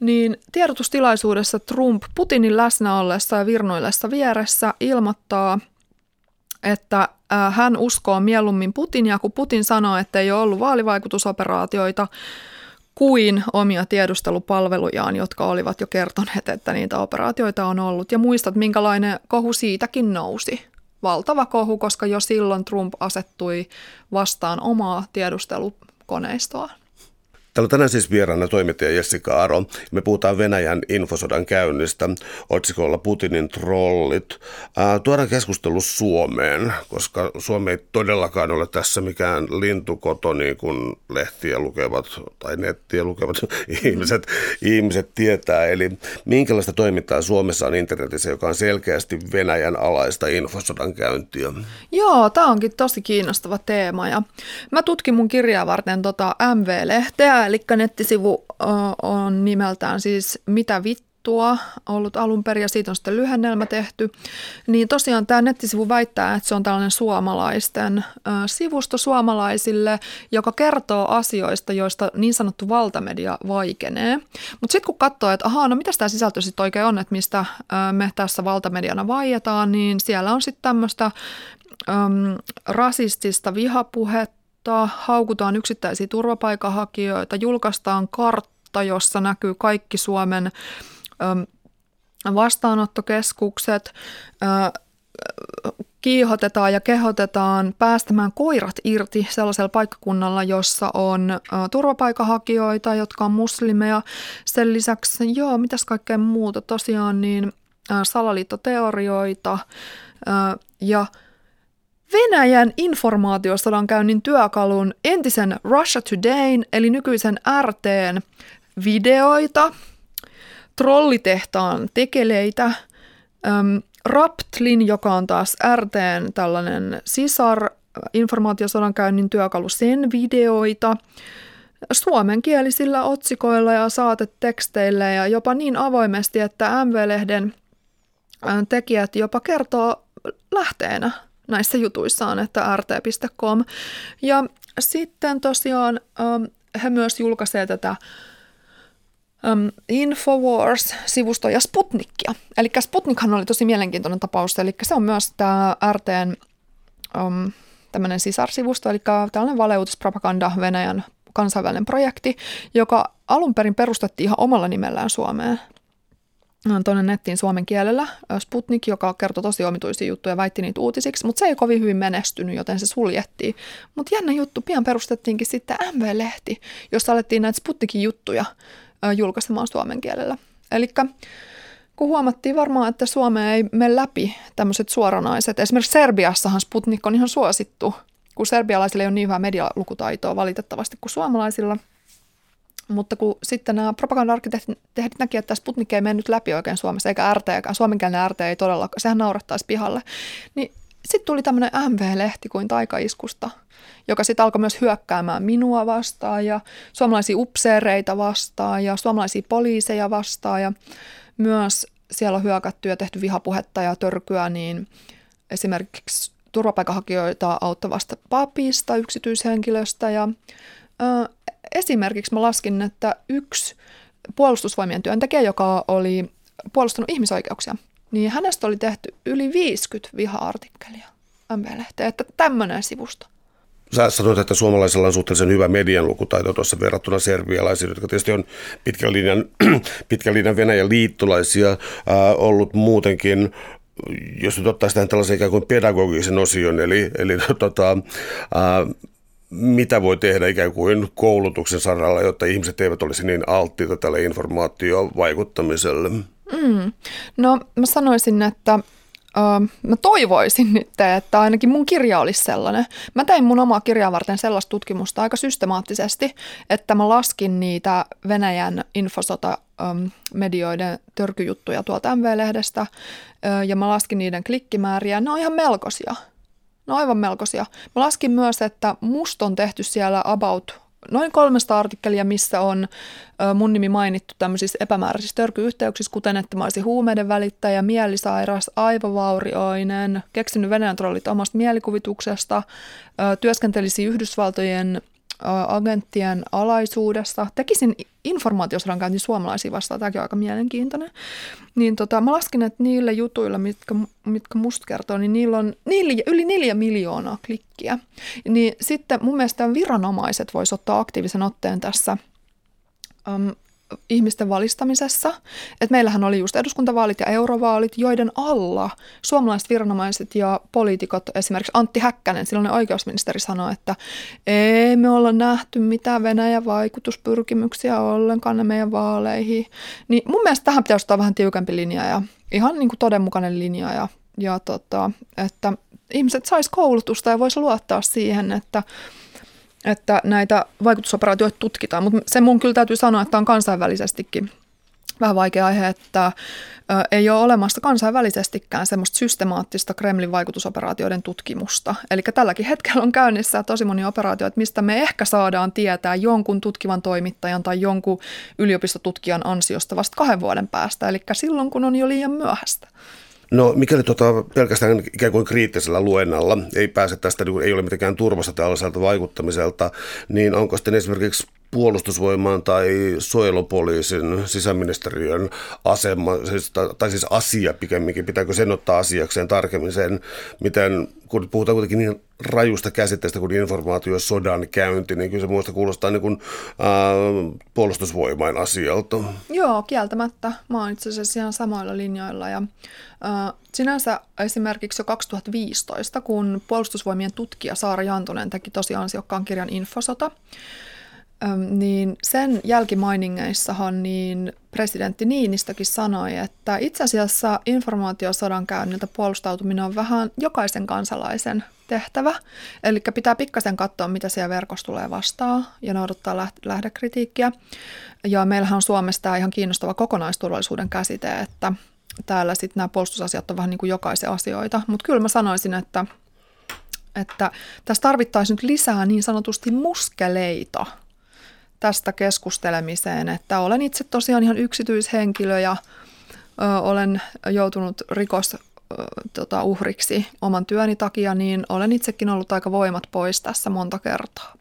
Niin tiedotustilaisuudessa Trump Putinin läsnä ollessa ja virnuillessa vieressä ilmoittaa, että hän uskoo mieluummin Putinia, kun Putin sanoo, että ei ole ollut vaalivaikutusoperaatioita, kuin omia tiedustelupalvelujaan, jotka olivat jo kertoneet, että niitä operaatioita on ollut. Ja muistat, minkälainen kohu siitäkin nousi. Valtava kohu, koska jo silloin Trump asettui vastaan omaa tiedustelukoneistoa. Täällä on tänään siis vieraana toimittaja Jessica Aro. Me puhutaan Venäjän infosodan käynnistä otsikolla Putinin trollit. Ää, tuodaan keskustelu Suomeen, koska Suomi ei todellakaan ole tässä mikään lintukoto, niin kuin lehtiä lukevat tai nettiä lukevat ihmiset, ihmiset tietää. Eli minkälaista toimintaa Suomessa on internetissä, joka on selkeästi Venäjän alaista infosodan käyntiä? Joo, tämä onkin tosi kiinnostava teema. Ja mä tutkin mun kirjaa varten tota MV-lehteä, eli nettisivu on nimeltään siis Mitä vittua ollut alun perin ja siitä on sitten lyhennelmä tehty. Niin tosiaan tämä nettisivu väittää, että se on tällainen suomalaisten sivusto suomalaisille, joka kertoo asioista, joista niin sanottu valtamedia vaikenee. Mutta sitten kun katsoo, että ahaa, no mitä tämä sisältö sitten oikein on, että mistä me tässä valtamediana vaietaan, niin siellä on sitten tämmöistä rasistista vihapuhetta, tota, haukutaan yksittäisiä turvapaikanhakijoita, julkaistaan kartta, jossa näkyy kaikki Suomen vastaanottokeskukset, kiihotetaan ja kehotetaan päästämään koirat irti sellaisella paikkakunnalla, jossa on turvapaikanhakijoita, jotka on muslimeja. Sen lisäksi, joo, mitäs kaikkea muuta, tosiaan niin salaliittoteorioita ja – Venäjän informaatiosodan käynnin työkalun entisen Russia Todayn eli nykyisen RTn videoita, trollitehtaan tekeleitä, äm, Raptlin, joka on taas RTn tällainen sisar informaatiosodan käynnin työkalu, sen videoita, suomenkielisillä otsikoilla ja saateteksteillä ja jopa niin avoimesti, että MV-lehden tekijät jopa kertoo lähteenä näissä jutuissaan, että rt.com. Ja sitten tosiaan he myös julkaisee tätä um, Infowars-sivusto ja Sputnikia. Eli Sputnikhan oli tosi mielenkiintoinen tapaus, eli se on myös tämä RTn um, tämmöinen sisarsivusto, eli tällainen valeuutispropaganda Venäjän kansainvälinen projekti, joka alun perin perustettiin ihan omalla nimellään Suomeen tuonne nettiin suomen kielellä Sputnik, joka kertoi tosi omituisia juttuja ja väitti niitä uutisiksi, mutta se ei kovin hyvin menestynyt, joten se suljettiin. Mutta jännä juttu, pian perustettiinkin sitten MV-lehti, jossa alettiin näitä Sputnikin juttuja julkaisemaan suomen kielellä. Eli kun huomattiin varmaan, että Suomeen ei mene läpi tämmöiset suoranaiset, esimerkiksi Serbiassahan Sputnik on ihan suosittu, kun serbialaisilla ei ole niin hyvää medialukutaitoa valitettavasti kuin suomalaisilla – mutta kun sitten nämä propaganda-arkkitehdit näki, että Sputnik ei mennyt läpi oikein Suomessa, eikä RT, suomenkielinen RT ei todellakaan, sehän naurattaisi pihalle, niin sitten tuli tämmöinen MV-lehti kuin taikaiskusta, joka sitten alkoi myös hyökkäämään minua vastaan ja suomalaisia upseereita vastaan ja suomalaisia poliiseja vastaan. Ja myös siellä on hyökätty ja tehty vihapuhetta ja törkyä, niin esimerkiksi turvapaikanhakijoita auttavasta papista, yksityishenkilöstä ja esimerkiksi mä laskin, että yksi puolustusvoimien työntekijä, joka oli puolustanut ihmisoikeuksia, niin hänestä oli tehty yli 50 viha-artikkelia MV-lehteen, että tämmöinen sivusto. Sä sanoit, että suomalaisilla on suhteellisen hyvä median lukutaito tuossa verrattuna serbialaisiin, jotka tietysti on pitkän linjan, pitkän linjan Venäjän liittolaisia äh, ollut muutenkin jos nyt ottaisi tähän tällaisen ikään kuin pedagogisen osion, eli, eli tota, äh, mitä voi tehdä ikään kuin koulutuksen saralla, jotta ihmiset eivät olisi niin alttiita tälle informaatiovaikuttamiselle? Mm. No mä sanoisin, että Uh, mä toivoisin nyt, että ainakin mun kirja olisi sellainen. Mä tein mun omaa kirjaa varten sellaista tutkimusta aika systemaattisesti, että mä laskin niitä Venäjän infosota-medioiden törkyjuttuja tuolta MV-lehdestä ja mä laskin niiden klikkimääriä. Ne on ihan melkoisia. No aivan melkoisia. Mä laskin myös, että musta on tehty siellä about noin kolmesta artikkelia, missä on mun nimi mainittu tämmöisissä epämääräisissä törkyyhteyksissä, kuten että mä olisin huumeiden välittäjä, mielisairas, aivovaurioinen, keksinyt Venäjän trollit omasta mielikuvituksesta, työskentelisi Yhdysvaltojen agenttien alaisuudessa. Tekisin informaatiosodan käynti suomalaisia vastaan, tämäkin on aika mielenkiintoinen. Niin tota, mä laskin, että niille jutuilla, mitkä, mitkä musta kertoo, niin niillä on niillä, yli neljä miljoonaa klikkiä. Niin sitten mun mielestä viranomaiset vois ottaa aktiivisen otteen tässä um, ihmisten valistamisessa. Et meillähän oli just eduskuntavaalit ja eurovaalit, joiden alla suomalaiset viranomaiset ja poliitikot, esimerkiksi Antti Häkkänen, silloin oikeusministeri sanoi, että ei me olla nähty mitään Venäjän vaikutuspyrkimyksiä ollenkaan meidän vaaleihin. Niin mun mielestä tähän pitäisi ottaa vähän tiukempi linja ja ihan niin kuin todenmukainen linja ja, ja tota, että ihmiset sais koulutusta ja voisi luottaa siihen, että että näitä vaikutusoperaatioita tutkitaan, mutta se mun kyllä täytyy sanoa, että on kansainvälisestikin vähän vaikea aihe, että ei ole olemassa kansainvälisestikään semmoista systemaattista Kremlin vaikutusoperaatioiden tutkimusta. Eli tälläkin hetkellä on käynnissä tosi moni operaatio, mistä me ehkä saadaan tietää jonkun tutkivan toimittajan tai jonkun yliopistotutkijan ansiosta vasta kahden vuoden päästä, eli silloin kun on jo liian myöhäistä. No mikäli tota, pelkästään ikään kuin kriittisellä luennalla ei pääse tästä, niin ei ole mitenkään turvassa tällaiselta vaikuttamiselta, niin onko sitten esimerkiksi puolustusvoimaan tai suojelupoliisin sisäministeriön asema, siis, tai siis asia pikemminkin, pitääkö sen ottaa asiakseen tarkemmin sen, miten, kun puhutaan kuitenkin niin rajusta käsitteestä kuin informaatio sodan käynti, niin kyllä se muista kuulostaa niin kuin, äh, puolustusvoimain asialta. Joo, kieltämättä. Mä oon itse asiassa ihan samoilla linjoilla ja äh, sinänsä esimerkiksi jo 2015, kun puolustusvoimien tutkija Saara Jantunen teki tosi ansiokkaan kirjan Infosota, niin sen jälkimainingeissahan niin presidentti Niinistökin sanoi, että itse asiassa informaatiosodan käynniltä puolustautuminen on vähän jokaisen kansalaisen tehtävä. Eli pitää pikkasen katsoa, mitä siellä verkossa tulee vastaan ja noudattaa lähdekritiikkiä. Ja meillähän on Suomessa tämä ihan kiinnostava kokonaisturvallisuuden käsite, että täällä sitten nämä puolustusasiat on vähän niin kuin jokaisen asioita. Mutta kyllä mä sanoisin, että, että tässä tarvittaisiin nyt lisää niin sanotusti muskeleita – tästä keskustelemiseen, että olen itse tosiaan ihan yksityishenkilö ja ö, olen joutunut rikos tota, uhriksi oman työni takia, niin olen itsekin ollut aika voimat pois tässä monta kertaa.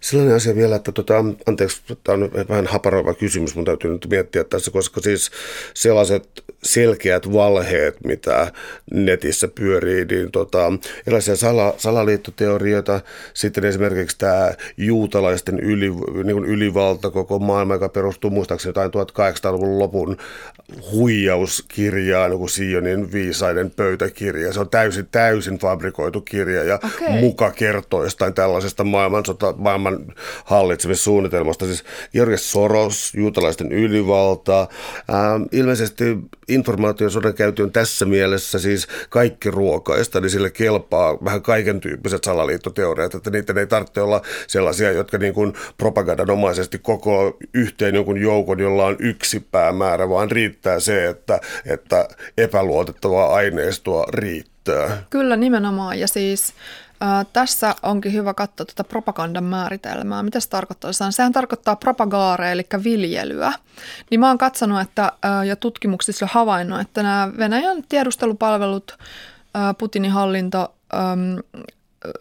Sellainen asia vielä, että tota, anteeksi, tämä on vähän haparoiva kysymys, mutta täytyy nyt miettiä tässä, koska siis sellaiset selkeät valheet, mitä netissä pyörii, niin tota, erilaisia sala, salaliittoteorioita, sitten esimerkiksi tämä juutalaisten yli, niin kuin ylivalta koko maailma, joka perustuu muistaakseni jotain 1800-luvun lopun huijauskirjaan, kuin Sionin viisaiden pöytäkirja. Se on täysin, täysin fabrikoitu kirja ja okay. muka kertoo jostain tällaisesta maailmansota, maailman hallitsemissuunnitelmasta. Siis George Soros, juutalaisten ylivalta, ähm, ilmeisesti informaatiosodan käyty on tässä mielessä siis kaikki ruokaista, niin sille kelpaa vähän kaiken tyyppiset salaliittoteoriat, että niitä ei tarvitse olla sellaisia, jotka niin kuin propagandanomaisesti koko yhteen jonkun joukon, jolla on yksi päämäärä, vaan riittää se, että, että epäluotettavaa aineistoa riittää. Kyllä nimenomaan ja siis tässä onkin hyvä katsoa tätä propagandan määritelmää. Mitä se tarkoittaa? Sehän tarkoittaa propagaare, eli viljelyä. Niin mä oon katsonut että, ja tutkimuksissa havainnut, että nämä Venäjän tiedustelupalvelut, Putinin hallinto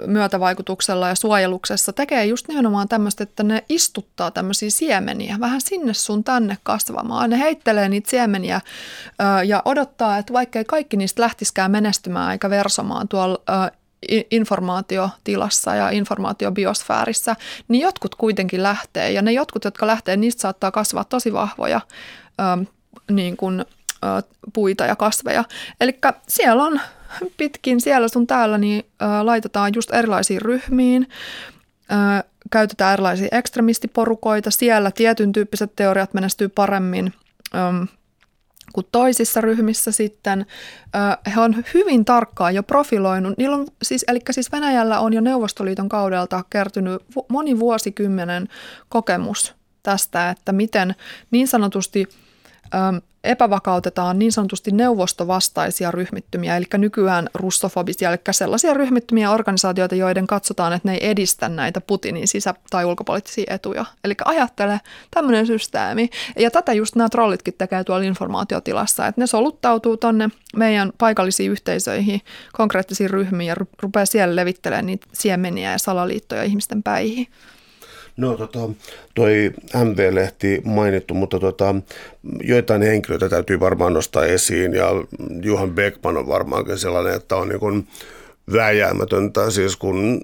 myötävaikutuksella ja suojeluksessa tekee just nimenomaan tämmöistä, että ne istuttaa tämmöisiä siemeniä vähän sinne sun tänne kasvamaan. Ne heittelee niitä siemeniä ja odottaa, että vaikkei kaikki niistä lähtiskään menestymään eikä versomaan tuolla informaatiotilassa ja informaatiobiosfäärissä, niin jotkut kuitenkin lähtee. Ja ne jotkut, jotka lähtee, niistä saattaa kasvaa tosi vahvoja ö, niin kuin, ö, puita ja kasveja. Eli siellä on pitkin siellä sun täällä, niin ö, laitetaan just erilaisiin ryhmiin, ö, käytetään erilaisia ekstremistiporukoita. Siellä tietyn tyyppiset teoriat menestyy paremmin. Ö, kuin toisissa ryhmissä sitten. He on hyvin tarkkaan jo profiloinut. Niillä on siis, eli siis Venäjällä on jo Neuvostoliiton kaudelta kertynyt moni vuosikymmenen kokemus tästä, että miten niin sanotusti epävakautetaan niin sanotusti neuvostovastaisia ryhmittymiä, eli nykyään russofobisia, eli sellaisia ryhmittymiä organisaatioita, joiden katsotaan, että ne ei edistä näitä Putinin sisä- tai ulkopoliittisia etuja. Eli ajattele tämmöinen systeemi. Ja tätä just nämä trollitkin tekee tuolla informaatiotilassa, että ne soluttautuu tonne meidän paikallisiin yhteisöihin, konkreettisiin ryhmiin ja rupeaa siellä levittelemään niitä siemeniä ja salaliittoja ihmisten päihin. No tota, toi MV-lehti mainittu, mutta tota, joitain henkilöitä täytyy varmaan nostaa esiin ja Juhan Beckman on varmaankin sellainen, että on niin kuin vääjäämätöntä, siis kun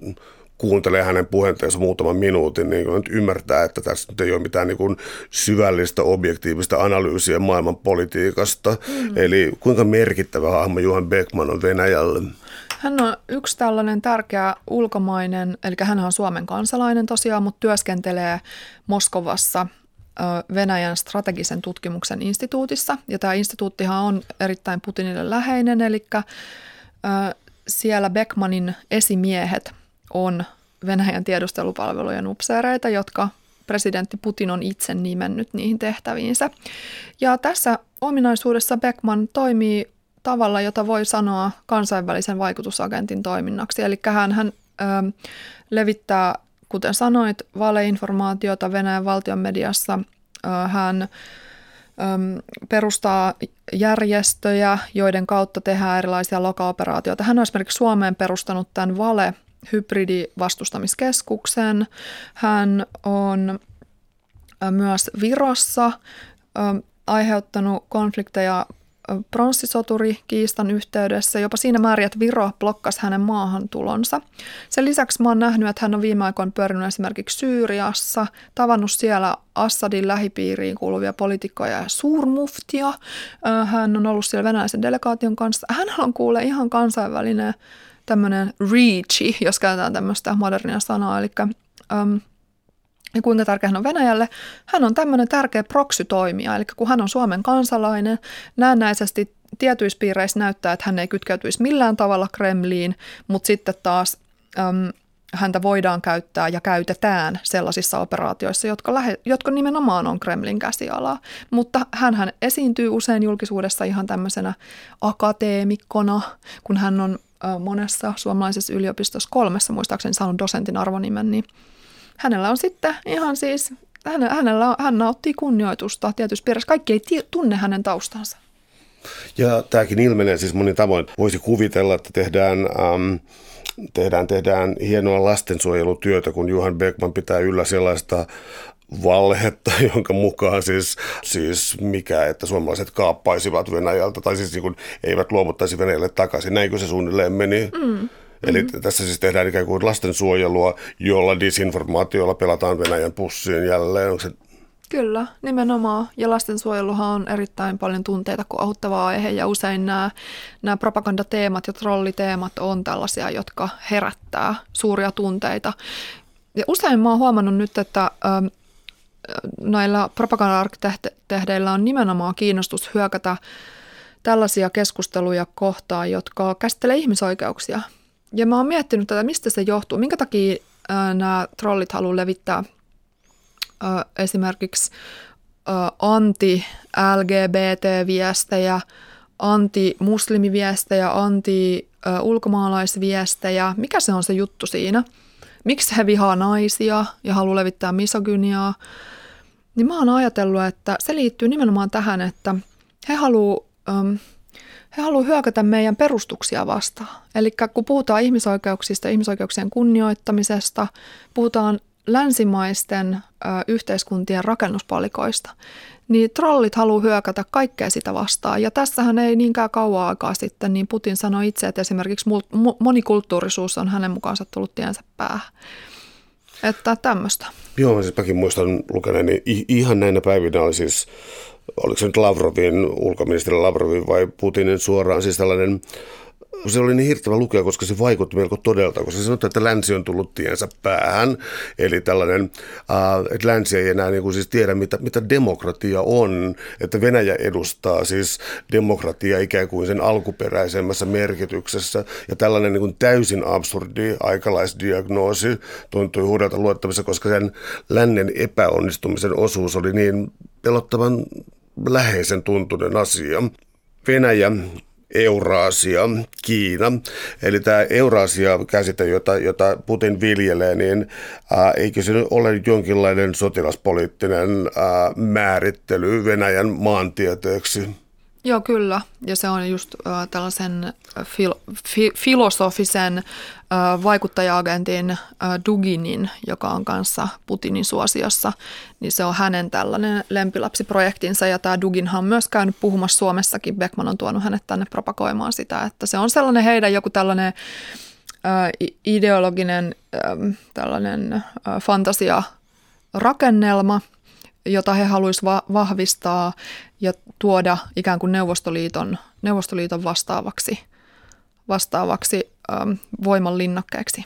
kuuntelee hänen puheenteensa muutaman minuutin, niin nyt ymmärtää, että tässä nyt ei ole mitään niin kuin syvällistä objektiivista analyysiä maailman politiikasta. Mm. Eli kuinka merkittävä hahmo Juhan Beckman on Venäjälle? Hän on yksi tällainen tärkeä ulkomainen, eli hän on Suomen kansalainen tosiaan, mutta työskentelee Moskovassa Venäjän strategisen tutkimuksen instituutissa. Ja tämä instituuttihan on erittäin Putinille läheinen, eli siellä Beckmanin esimiehet on Venäjän tiedustelupalvelujen upseereita, jotka presidentti Putin on itse nimennyt niihin tehtäviinsä. Ja tässä ominaisuudessa Beckman toimii tavalla, jota voi sanoa kansainvälisen vaikutusagentin toiminnaksi. Eli hän, hän ö, levittää, kuten sanoit, valeinformaatiota Venäjän valtion mediassa. Ö, hän ö, perustaa järjestöjä, joiden kautta tehdään erilaisia lokaoperaatioita. Hän on esimerkiksi Suomeen perustanut tämän vale hybridivastustamiskeskuksen. Hän on myös Virossa aiheuttanut konflikteja pronssisoturi kiistan yhteydessä, jopa siinä määrin, että Viro blokkasi hänen maahantulonsa. Sen lisäksi mä oon nähnyt, että hän on viime aikoina pyörinyt esimerkiksi Syyriassa, tavannut siellä Assadin lähipiiriin kuuluvia poliitikkoja ja suurmuftia. Hän on ollut siellä venäläisen delegaation kanssa. Hän on kuule ihan kansainvälinen tämmöinen reachi, jos käytetään tämmöistä modernia sanaa, eli um, ja kuinka tärkeä hän on Venäjälle. Hän on tämmöinen tärkeä proksy-toimija, eli kun hän on Suomen kansalainen, näennäisesti tietyissä piireissä näyttää, että hän ei kytkeytyisi millään tavalla Kremliin, mutta sitten taas äm, häntä voidaan käyttää ja käytetään sellaisissa operaatioissa, jotka, lähe, jotka nimenomaan on Kremlin käsialaa. Mutta hän esiintyy usein julkisuudessa ihan tämmöisenä akateemikkona, kun hän on monessa suomalaisessa yliopistossa kolmessa muistaakseni saanut dosentin arvonimen, niin hänellä on sitten ihan siis, hänellä, hän nauttii kunnioitusta tietysti piirissä. Kaikki ei tunne hänen taustansa. Ja tämäkin ilmenee siis monin tavoin. Voisi kuvitella, että tehdään... Ähm, tehdään, tehdään hienoa lastensuojelutyötä, kun Juhan Beckman pitää yllä sellaista valhetta, jonka mukaan siis, siis mikä, että suomalaiset kaappaisivat Venäjältä, tai siis niin kuin eivät luovuttaisi Venäjälle takaisin. Näinkö se suunnilleen meni? Mm. Eli mm-hmm. tässä siis tehdään ikään kuin lastensuojelua, jolla disinformaatiolla pelataan Venäjän pussiin jälleen. Onko se Kyllä, nimenomaan. Ja lastensuojeluhan on erittäin paljon tunteita kuohuttava aihe ja usein nämä, nämä propagandateemat ja trolliteemat on tällaisia, jotka herättää suuria tunteita. Ja usein mä oon huomannut nyt, että näillä propaganda-arkkitehdeillä on nimenomaan kiinnostus hyökätä tällaisia keskusteluja kohtaan, jotka käsittelee ihmisoikeuksia. Ja mä oon miettinyt tätä, mistä se johtuu, minkä takia nämä trollit haluaa levittää esimerkiksi anti-LGBT-viestejä, anti-muslimiviestejä, anti-ulkomaalaisviestejä. Mikä se on se juttu siinä? Miksi he vihaa naisia ja haluaa levittää misogyniaa? niin mä oon ajatellut, että se liittyy nimenomaan tähän, että he haluaa um, he haluaa hyökätä meidän perustuksia vastaan. Eli kun puhutaan ihmisoikeuksista, ihmisoikeuksien kunnioittamisesta, puhutaan länsimaisten ö, yhteiskuntien rakennuspalikoista, niin trollit haluaa hyökätä kaikkea sitä vastaan. Ja tässähän ei niinkään kauan aikaa sitten, niin Putin sanoi itse, että esimerkiksi monikulttuurisuus on hänen mukaansa tullut tiensä päähän. Että tämmöistä. Joo, siis mäkin muistan lukeneeni ihan näinä päivinä oli siis, oliko se nyt Lavrovin, ulkoministeri Lavrovin vai Putinin suoraan, siis tällainen se oli niin hirttävä lukea, koska se vaikutti melko todelta, koska se sanoi, että länsi on tullut tiensä päähän. Eli tällainen, äh, että länsi ei enää niin kuin siis tiedä, mitä, mitä demokratia on. Että Venäjä edustaa siis demokratia ikään kuin sen alkuperäisemmässä merkityksessä. Ja tällainen niin kuin täysin absurdi aikalaisdiagnoosi tuntui huudelta luettavissa, koska sen lännen epäonnistumisen osuus oli niin pelottavan läheisen tuntunen asia. Venäjä Euraasia, Kiina. Eli tämä Euraasia-käsite, jota, jota Putin viljelee, niin ää, eikö se ole jonkinlainen sotilaspoliittinen ää, määrittely Venäjän maantieteeksi? Joo, kyllä. Ja se on just äh, tällaisen fil- fi- filosofisen äh, vaikuttaja-agentin äh, Duginin, joka on kanssa Putinin suosiossa, niin se on hänen tällainen lempilapsiprojektinsa. Ja tämä Duginhan on myös käynyt puhumassa Suomessakin. Beckman on tuonut hänet tänne propagoimaan sitä, että se on sellainen heidän joku tällainen äh, ideologinen äh, tällainen äh, fantasia rakennelma, jota he haluaisivat vahvistaa ja tuoda ikään kuin Neuvostoliiton, Neuvostoliiton vastaavaksi, vastaavaksi ähm, voiman linnakkeeksi.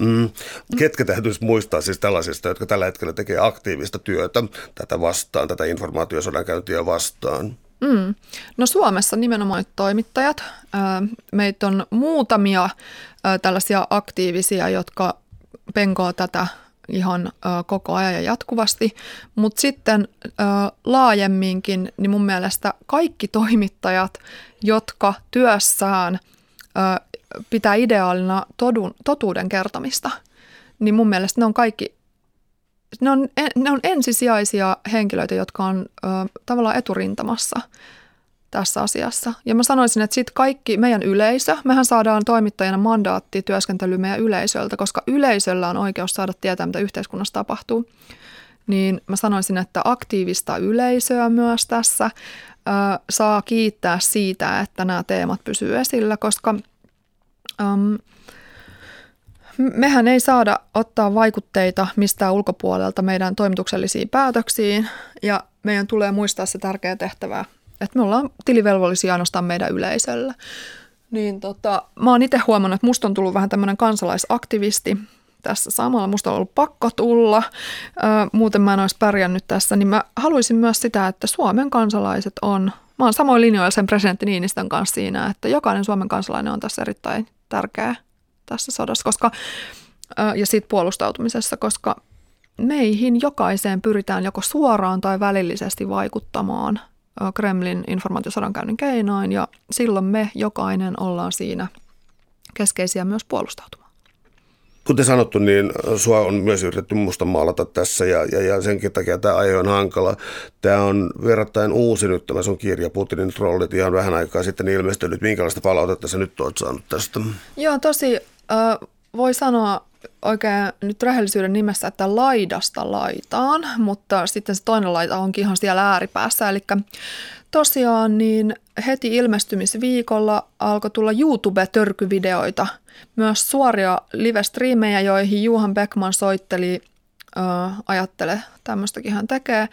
Mm. Ketkä täytyisi muistaa siis tällaisista, jotka tällä hetkellä tekee aktiivista työtä tätä vastaan, tätä informaatiosodankäyntiä vastaan? Mm. No Suomessa nimenomaan toimittajat. Meitä on muutamia tällaisia aktiivisia, jotka penkoo tätä ihan koko ajan ja jatkuvasti. Mutta sitten laajemminkin, niin mun mielestä kaikki toimittajat, jotka työssään pitää ideaalina todun, totuuden kertomista, niin mun mielestä ne on kaikki ne on, ne on ensisijaisia henkilöitä, jotka on tavallaan eturintamassa – tässä asiassa. Ja mä sanoisin, että sitten kaikki meidän yleisö, mehän saadaan toimittajana mandaatti työskentelyä meidän yleisöltä, koska yleisöllä on oikeus saada tietää, mitä yhteiskunnassa tapahtuu. Niin mä sanoisin, että aktiivista yleisöä myös tässä ö, saa kiittää siitä, että nämä teemat pysyvät esillä, koska äm, mehän ei saada ottaa vaikutteita mistään ulkopuolelta meidän toimituksellisiin päätöksiin ja meidän tulee muistaa se tärkeä tehtävä – että me ollaan tilivelvollisia ainoastaan meidän yleisöllä. Niin tota, mä oon itse huomannut, että musta on tullut vähän tämmöinen kansalaisaktivisti tässä samalla. Musta on ollut pakko tulla, muuten mä en olisi pärjännyt tässä. Niin mä haluaisin myös sitä, että Suomen kansalaiset on, mä oon samoin linjoilla sen presidentti Niinistön kanssa siinä, että jokainen Suomen kansalainen on tässä erittäin tärkeä tässä sodassa, koska, ja siitä puolustautumisessa, koska meihin jokaiseen pyritään joko suoraan tai välillisesti vaikuttamaan – Kremlin informaatiosodankäynnin keinoin ja silloin me jokainen ollaan siinä keskeisiä myös puolustautumaan. kuten sanottu, niin sua on myös yritetty musta maalata tässä ja, ja, ja senkin takia tämä aihe on hankala. Tämä on verrattain uusi nyt tämä sun kirja Putinin trollit ihan vähän aikaa sitten ilmestynyt. Minkälaista palautetta sä nyt oot saanut tästä? Joo, tosi äh, voi sanoa oikein nyt rehellisyyden nimessä, että laidasta laitaan, mutta sitten se toinen laita onkin ihan siellä ääripäässä. Eli tosiaan niin heti ilmestymisviikolla alkoi tulla YouTube-törkyvideoita, myös suoria live-striimejä, joihin Juhan Beckman soitteli, äh, ajattele, tämmöistäkin hän tekee,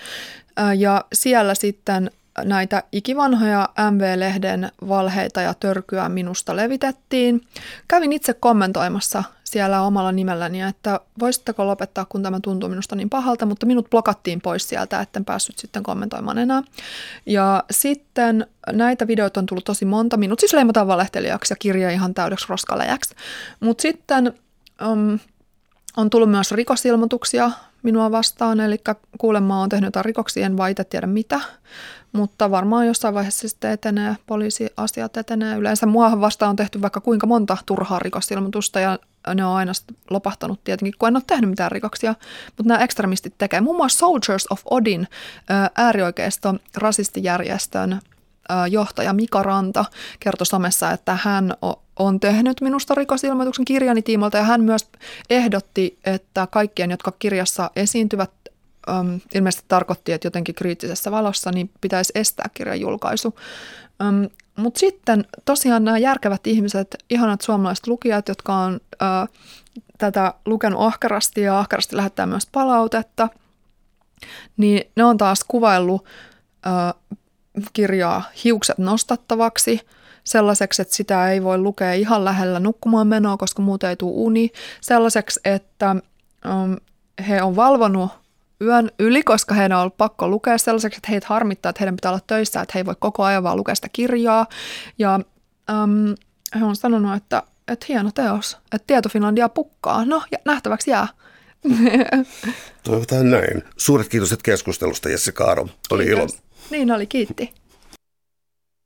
ja siellä sitten näitä ikivanhoja MV-lehden valheita ja törkyä minusta levitettiin. Kävin itse kommentoimassa siellä omalla nimelläni, että voisitteko lopettaa, kun tämä tuntuu minusta niin pahalta, mutta minut blokattiin pois sieltä, etten päässyt sitten kommentoimaan enää. Ja sitten näitä videoita on tullut tosi monta. Minut siis leimataan valehtelijaksi ja kirja ihan täydeksi roskaläjäksi. Mutta sitten um, on tullut myös rikosilmoituksia minua vastaan, eli kuulemma on tehnyt jotain rikoksia, en vaan itse tiedä mitä, mutta varmaan jossain vaiheessa sitten etenee, poliisiasiat etenee. Yleensä mua vastaan on tehty vaikka kuinka monta turhaa rikosilmoitusta ja ne on aina lopahtanut tietenkin, kun en ole tehnyt mitään rikoksia, mutta nämä ekstremistit tekee. Muun muassa Soldiers of Odin, äärioikeisto rasistijärjestön johtaja Mika Ranta kertoi somessa, että hän on tehnyt minusta rikosilmoituksen kirjani tiimolta ja hän myös ehdotti, että kaikkien, jotka kirjassa esiintyvät, äm, ilmeisesti tarkoitti, että jotenkin kriittisessä valossa, niin pitäisi estää kirjan julkaisu. Mutta sitten tosiaan nämä järkevät ihmiset, ihanat suomalaiset lukijat, jotka on ä, tätä lukenut ahkerasti ja ahkerasti lähettää myös palautetta, niin ne on taas kuvaillut kirjaa hiukset nostattavaksi sellaiseksi, että sitä ei voi lukea ihan lähellä nukkumaan menoa, koska muuten ei tule uni. Sellaiseksi, että um, he on valvonut yön yli, koska heidän on ollut pakko lukea sellaiseksi, että heitä harmittaa, että heidän pitää olla töissä, että he ei voi koko ajan vaan lukea sitä kirjaa. Ja um, he on sanonut, että, että hieno teos, että Tieto Finlandia pukkaa. No, ja nähtäväksi jää. Toivotaan näin. Suuret kiitokset keskustelusta, Jesse Kaaro. Oli Kiitos. ilo. Niin oli, kiitti.